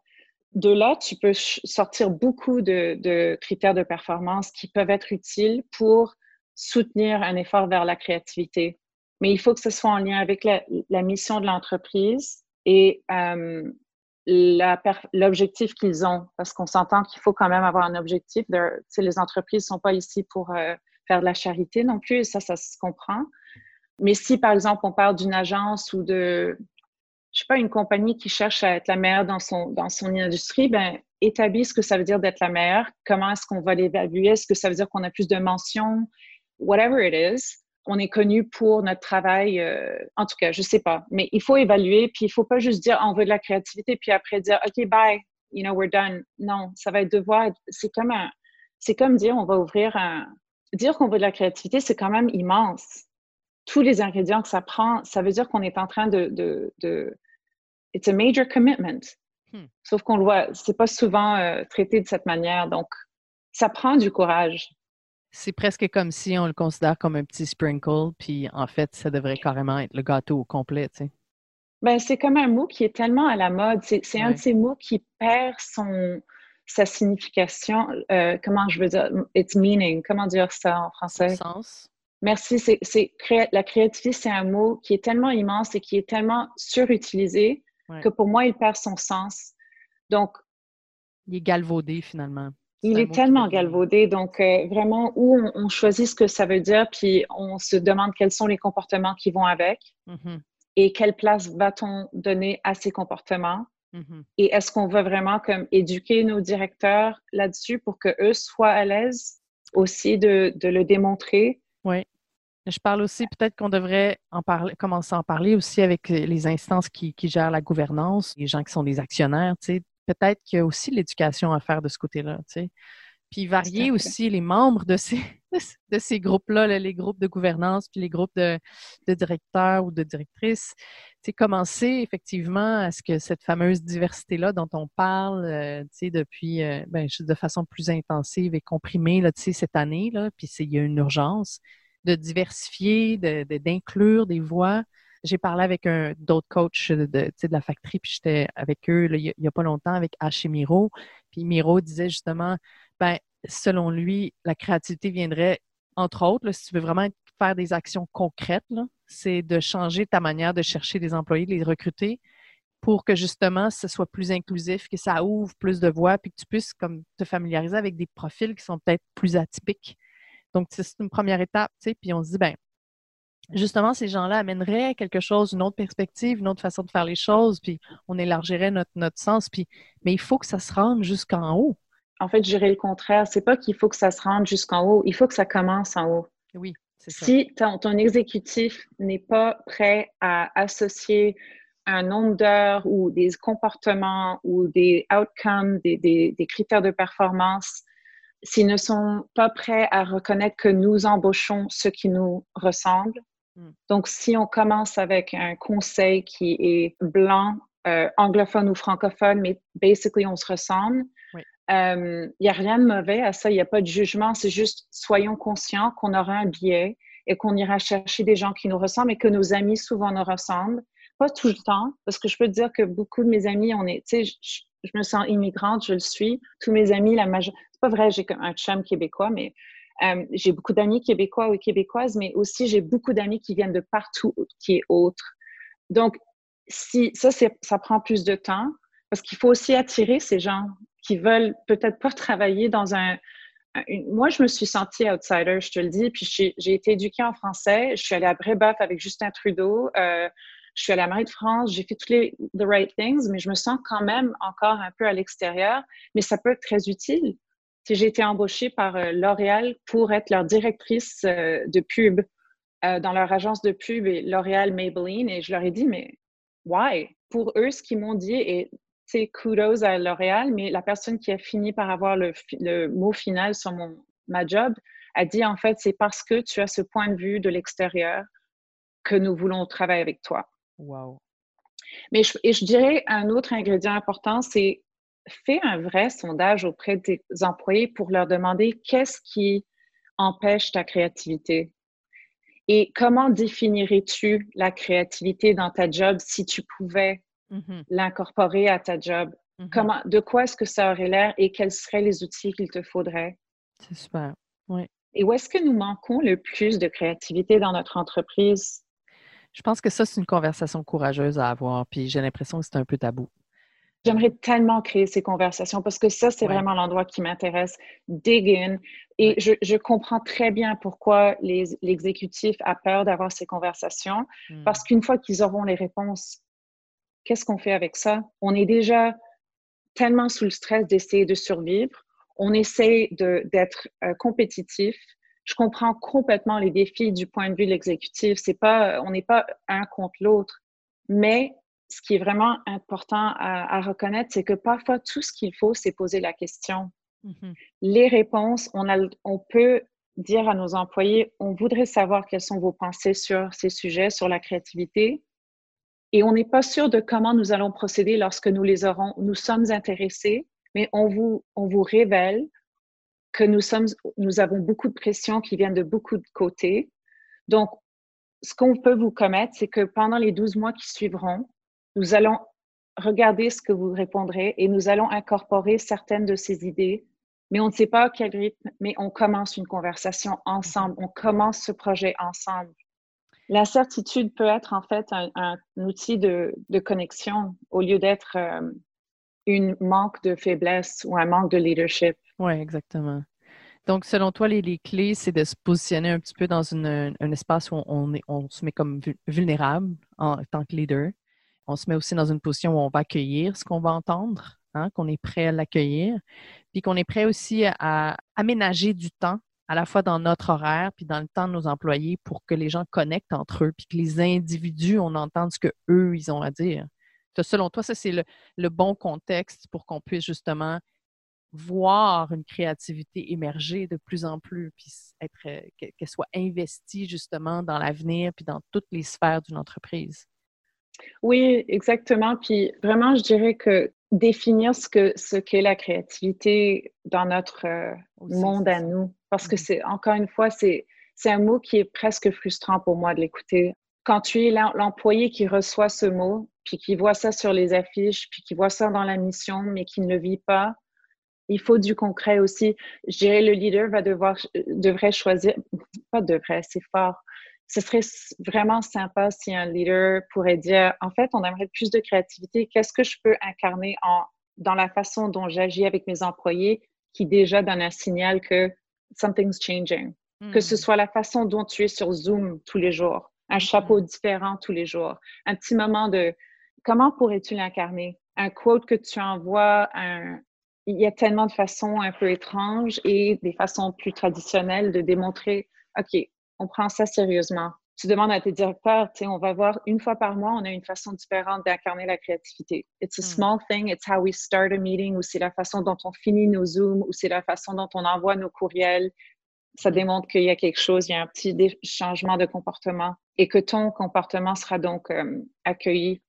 De là, tu peux sortir beaucoup de critères de performance qui peuvent être utiles pour soutenir un effort vers la créativité. Mais il faut que ce soit en lien avec la, mission de l'entreprise et euh, l'objectif qu'ils ont, parce qu'on s'entend qu'il faut quand même avoir un objectif. les entreprises ne sont pas ici pour euh, faire de la charité non plus, et ça, ça se comprend. Mais si, par exemple, on parle d'une agence ou de, je sais pas, une compagnie qui cherche à être la meilleure dans son, dans son industrie, ben, établis ce que ça veut dire d'être la meilleure. Comment est-ce qu'on va l'évaluer? Est-ce que ça veut dire qu'on a plus de mentions? Whatever it is on est connu pour notre travail, euh, en tout cas, je sais pas. Mais il faut évaluer, puis il faut pas juste dire on veut de la créativité, puis après dire OK, bye, you know, we're done. Non, ça va être devoir. C'est comme un, c'est comme dire on va ouvrir un. Dire qu'on veut de la créativité, c'est quand même immense. Tous les ingrédients que ça prend, ça veut dire qu'on est en train de, de, de It's a major commitment. Hmm. Sauf qu'on le voit, c'est pas souvent euh, traité de cette manière. Donc, ça prend du courage. C'est presque comme si on le considère comme un petit sprinkle, puis en fait, ça devrait carrément être le gâteau au complet, tu sais. Ben, c'est comme un mot qui est tellement à la mode. C'est un de ces mots qui perd son, sa signification. Euh, comment je veux dire? Its meaning. Comment dire ça en français? sens. Merci. C'est la créativité, c'est un mot qui est tellement immense et qui est tellement surutilisé que pour moi, il perd son sens. Donc. Il est galvaudé finalement. Il est tellement galvaudé, donc euh, vraiment où on, choisit ce que ça veut dire, puis on se demande quels sont les comportements qui vont avec mm-hmm. et quelle place va-t-on donner à ces comportements. Mm-hmm. Et est-ce qu'on veut vraiment comme éduquer nos directeurs là-dessus pour que eux soient à l'aise aussi de, de, le démontrer? Oui. Je parle aussi peut-être qu'on devrait en parler, commencer à en parler aussi avec les instances qui, qui gèrent la gouvernance, les gens qui sont des actionnaires, tu sais, peut-être qu'il y a aussi l'éducation à faire de ce côté-là, tu sais. Puis varier aussi les membres de ces, de ces groupes-là, les groupes de gouvernance, puis les groupes de, directeurs ou de directrices. Tu commencer effectivement à ce que cette fameuse diversité-là dont on parle, euh, tu sais, depuis, euh, ben, de façon plus intensive et comprimée, là, tu sais, cette année, là, puis il y a une urgence de diversifier, d'inclure de, des voix j'ai parlé avec un d'autres coachs de, de, la factory, puis j'étais avec eux il n'y a, pas longtemps avec H Miro. Puis Miro disait justement, ben, selon lui, la créativité viendrait, entre autres, si tu veux vraiment faire des actions concrètes, c'est de changer ta manière de chercher des employés, de les recruter pour que justement ce soit plus inclusif, que ça ouvre plus de voies, puis que tu puisses comme te familiariser avec des profils qui sont peut-être plus atypiques. Donc, c'est une première étape, tu sais, puis on se dit, ben, justement, ces gens-là amèneraient quelque chose, une autre perspective, une autre façon de faire les choses, puis on élargirait notre, notre sens. Puis, mais il faut que ça se rende jusqu'en haut. En fait, je dirais le contraire. C'est pas qu'il faut que ça se rende jusqu'en haut, il faut que ça commence en haut. Oui, c'est ça. Si ton, ton exécutif n'est pas prêt à associer un nombre d'heures ou des comportements ou des outcomes, des, des, des critères de performance s'ils ne sont pas prêts à reconnaître que nous embauchons ceux qui nous ressemblent. Hmm. Donc, si on commence avec un conseil qui est blanc, euh, anglophone ou francophone, mais basically on se ressemble, il euh, n'y a rien de mauvais à ça, il n'y a pas de jugement, c'est juste soyons conscients qu'on aura un biais et qu'on ira chercher des gens qui nous ressemblent et que nos amis souvent nous ressemblent. Pas tout le temps, parce que je peux te dire que beaucoup de mes amis, on est, tu sais, je, me sens immigrante, je le suis. Tous mes amis, la c'est pas vrai, j'ai un chum québécois, mais euh, j'ai beaucoup d'amis québécois ou québécoises, mais aussi j'ai beaucoup d'amis qui viennent de partout qui est autre. Donc, ça, ça prend plus de temps, parce qu'il faut aussi attirer ces gens qui veulent peut-être pas travailler dans un, moi, je me suis sentie outsider, je te le dis, puis j'ai été éduquée en français. Je suis allée à Brébeuf avec Justin Trudeau. Euh, je suis allée à Marie de France. J'ai fait toutes les the right things, mais je me sens quand même encore un peu à l'extérieur. Mais ça peut être très utile. Si j'ai été embauchée par euh, L'Oréal pour être leur directrice euh, de pub dans leur agence de pub, et L'Oréal Maybelline, et je leur ai dit, mais why? Pour eux, ce qu'ils m'ont dit est c'est kudos à L'Oréal, mais la personne qui a fini par avoir le, mot final sur mon, ma job a dit en fait, c'est parce que tu as ce point de vue de l'extérieur que nous voulons travailler avec toi. Wow. Mais je, et je dirais un autre ingrédient important, c'est fais un vrai sondage auprès des employés pour leur demander qu'est-ce qui empêche ta créativité? Et comment définirais-tu la créativité dans ta job si tu pouvais Mmh l'incorporer à ta job? Mmh Comment, de quoi est-ce que ça aurait l'air et quels seraient les outils qu'il te faudrait? C'est super. Oui. Et où est-ce que nous manquons le plus de créativité dans notre entreprise? Je pense que ça, c'est une conversation courageuse à avoir, puis j'ai l'impression que c'est un peu tabou. J'aimerais tellement créer ces conversations parce que ça, c'est vraiment l'endroit qui m'intéresse. Dig in. Et je, je, comprends très bien pourquoi l'exécutif a peur d'avoir ces conversations mmh. parce qu'une fois qu'ils auront les réponses, qu'est-ce qu'on fait avec ça? On est déjà tellement sous le stress d'essayer de survivre. On essaie d'être euh, compétitif. Je comprends complètement les défis du point de vue de l'exécutif. C'est pas, on n'est pas un contre l'autre. Mais ce qui est vraiment important à, reconnaître, c'est que parfois, tout ce qu'il faut, c'est poser la question. Mm-hmm. Les réponses, on, a, on peut dire à nos employés, on voudrait savoir quelles sont vos pensées sur ces sujets, sur la créativité. Et on n'est pas sûr de comment nous allons procéder lorsque nous les aurons. Nous sommes intéressés, mais on vous, on vous révèle que nous, sommes, nous avons beaucoup de pression qui viennent de beaucoup de côtés. Donc, ce qu'on peut vous commettre, c'est que pendant les 12 mois qui suivront, nous allons regarder ce que vous répondrez et nous allons incorporer certaines de ces idées, mais on ne sait pas à quel rythme, mais on commence une conversation ensemble, on commence ce projet ensemble. L'incertitude peut être en fait un, outil de, connexion au lieu d'être euh, une manque de faiblesse ou un manque de leadership. Oui, exactement. Donc, selon toi, les, clés, c'est de se positionner un petit peu dans un espace où on, est, on se met comme vulnérable en tant que leader. On se met aussi dans une position où on va accueillir ce qu'on va entendre, hein, qu'on est prêt à l'accueillir, puis qu'on est prêt aussi à aménager du temps à la fois dans notre horaire puis dans le temps de nos employés pour que les gens connectent entre eux puis que les individus, on entende ce qu'eux, ils ont à dire. Selon toi, ça, c'est le, bon contexte pour qu'on puisse justement voir une créativité émerger de plus en plus, puis euh, qu'elle soit investie justement dans l'avenir puis dans toutes les sphères d'une entreprise. Oui, exactement. Puis vraiment, je dirais que définir ce que ce qu'est la créativité dans notre euh, monde à nous, parce que c'est, encore une fois, c'est, c'est un mot qui est presque frustrant pour moi de l'écouter. Quand tu es l'employé qui reçoit ce mot, puis qui voit ça sur les affiches, puis qui voit ça dans la mission, mais qui ne le vit pas, il faut du concret aussi. Je dirais le leader va devoir, devrait choisir, pas devrait, c'est fort. Ce serait vraiment sympa si un leader pourrait dire, en fait, on aimerait plus de créativité. Qu'est-ce que je peux incarner en, dans la façon dont j'agis avec mes employés qui déjà donne un signal que something's changing? Que ce hmm. soit la façon dont tu es sur Zoom tous les jours, un hmm. chapeau différent tous les jours, un petit moment de comment pourrais-tu l'incarner? Un quote que tu envoies, un... il y a tellement de façons un peu étranges et des façons plus traditionnelles de démontrer, OK, on prend ça sérieusement. tu demandes à tes directeurs, tu sais, on va voir une fois par mois, on a une façon différente d'incarner la créativité. It's a hmm. small thing, it's how we start a meeting, ou c'est la façon dont on finit nos Zooms, ou c'est la façon dont on envoie nos courriels. Ça hmm. démontre qu'il y a quelque chose, il y a un petit changement de comportement et que ton comportement sera donc euh, accueilli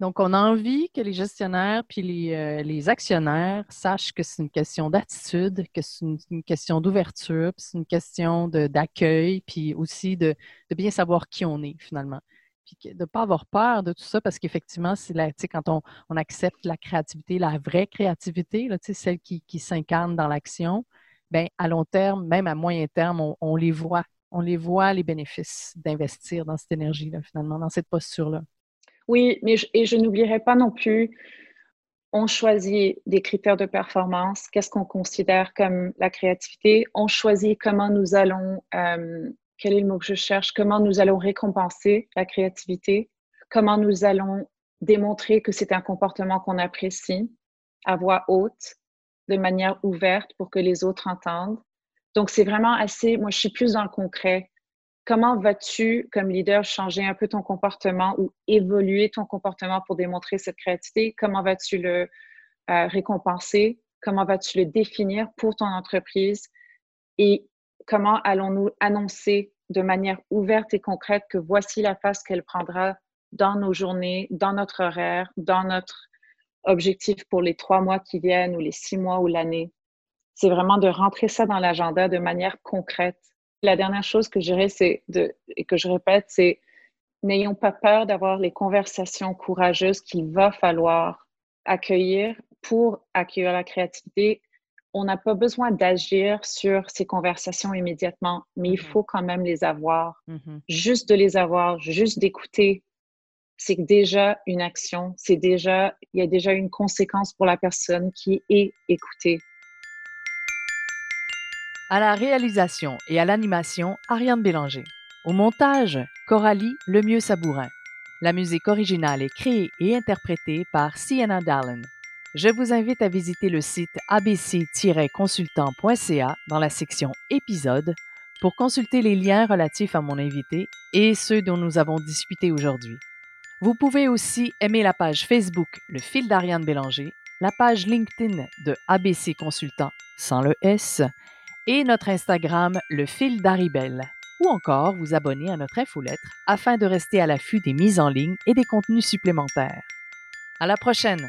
donc, on a envie que les gestionnaires puis les, euh, actionnaires sachent que c'est une question d'attitude, que c'est une, question d'ouverture, puis c'est une question d'accueil, puis aussi de, bien savoir qui on est finalement. Puis de ne pas avoir peur de tout ça, parce qu'effectivement, c'est quand on, accepte la créativité, la vraie créativité, là, celle qui, s'incarne dans l'action, bien, à long terme, même à moyen terme, on, on les voit. On les voit, les bénéfices d'investir dans cette énergie-là, finalement, dans cette posture-là. Oui, mais je, et je n'oublierai pas non plus, on choisit des critères de performance, qu'est-ce qu'on considère comme la créativité, on choisit comment nous allons, euh, quel est le mot que je cherche, comment nous allons récompenser la créativité, comment nous allons démontrer que c'est un comportement qu'on apprécie à voix haute, de manière ouverte pour que les autres entendent. Donc, c'est vraiment assez, moi, je suis plus dans le concret comment vas-tu, comme leader, changer un peu ton comportement ou évoluer ton comportement pour démontrer cette créativité? Comment vas-tu le euh, récompenser? Comment vas-tu le définir pour ton entreprise? Et comment allons-nous annoncer de manière ouverte et concrète que voici la place qu'elle prendra dans nos journées, dans notre horaire, dans notre objectif pour les trois mois qui viennent ou les six mois ou l'année? C'est vraiment de rentrer ça dans l'agenda de manière concrète la dernière chose que je dirais, c'est de, et que je répète, c'est n'ayons pas peur d'avoir les conversations courageuses qu'il va falloir accueillir pour accueillir la créativité. On n'a pas besoin d'agir sur ces conversations immédiatement, mais il mm-hmm. faut quand même les avoir. Mm-hmm. Juste de les avoir, juste d'écouter, c'est déjà une action, c'est déjà, il y a déjà une conséquence pour la personne qui est écoutée. À la réalisation et à l'animation, Ariane Bélanger. Au montage, Coralie Lemieux Sabourin. La musique originale est créée et interprétée par Sienna Dallin. Je vous invite à visiter le site abc-consultant.ca dans la section Épisodes pour consulter les liens relatifs à mon invité et ceux dont nous avons discuté aujourd'hui. Vous pouvez aussi aimer la page Facebook Le fil d'Ariane Bélanger, la page LinkedIn de ABC Consultant sans le S et notre Instagram Le fil d'Aribelle ou encore vous abonner à notre infolettre afin de rester à l'affût des mises en ligne et des contenus supplémentaires. À la prochaine!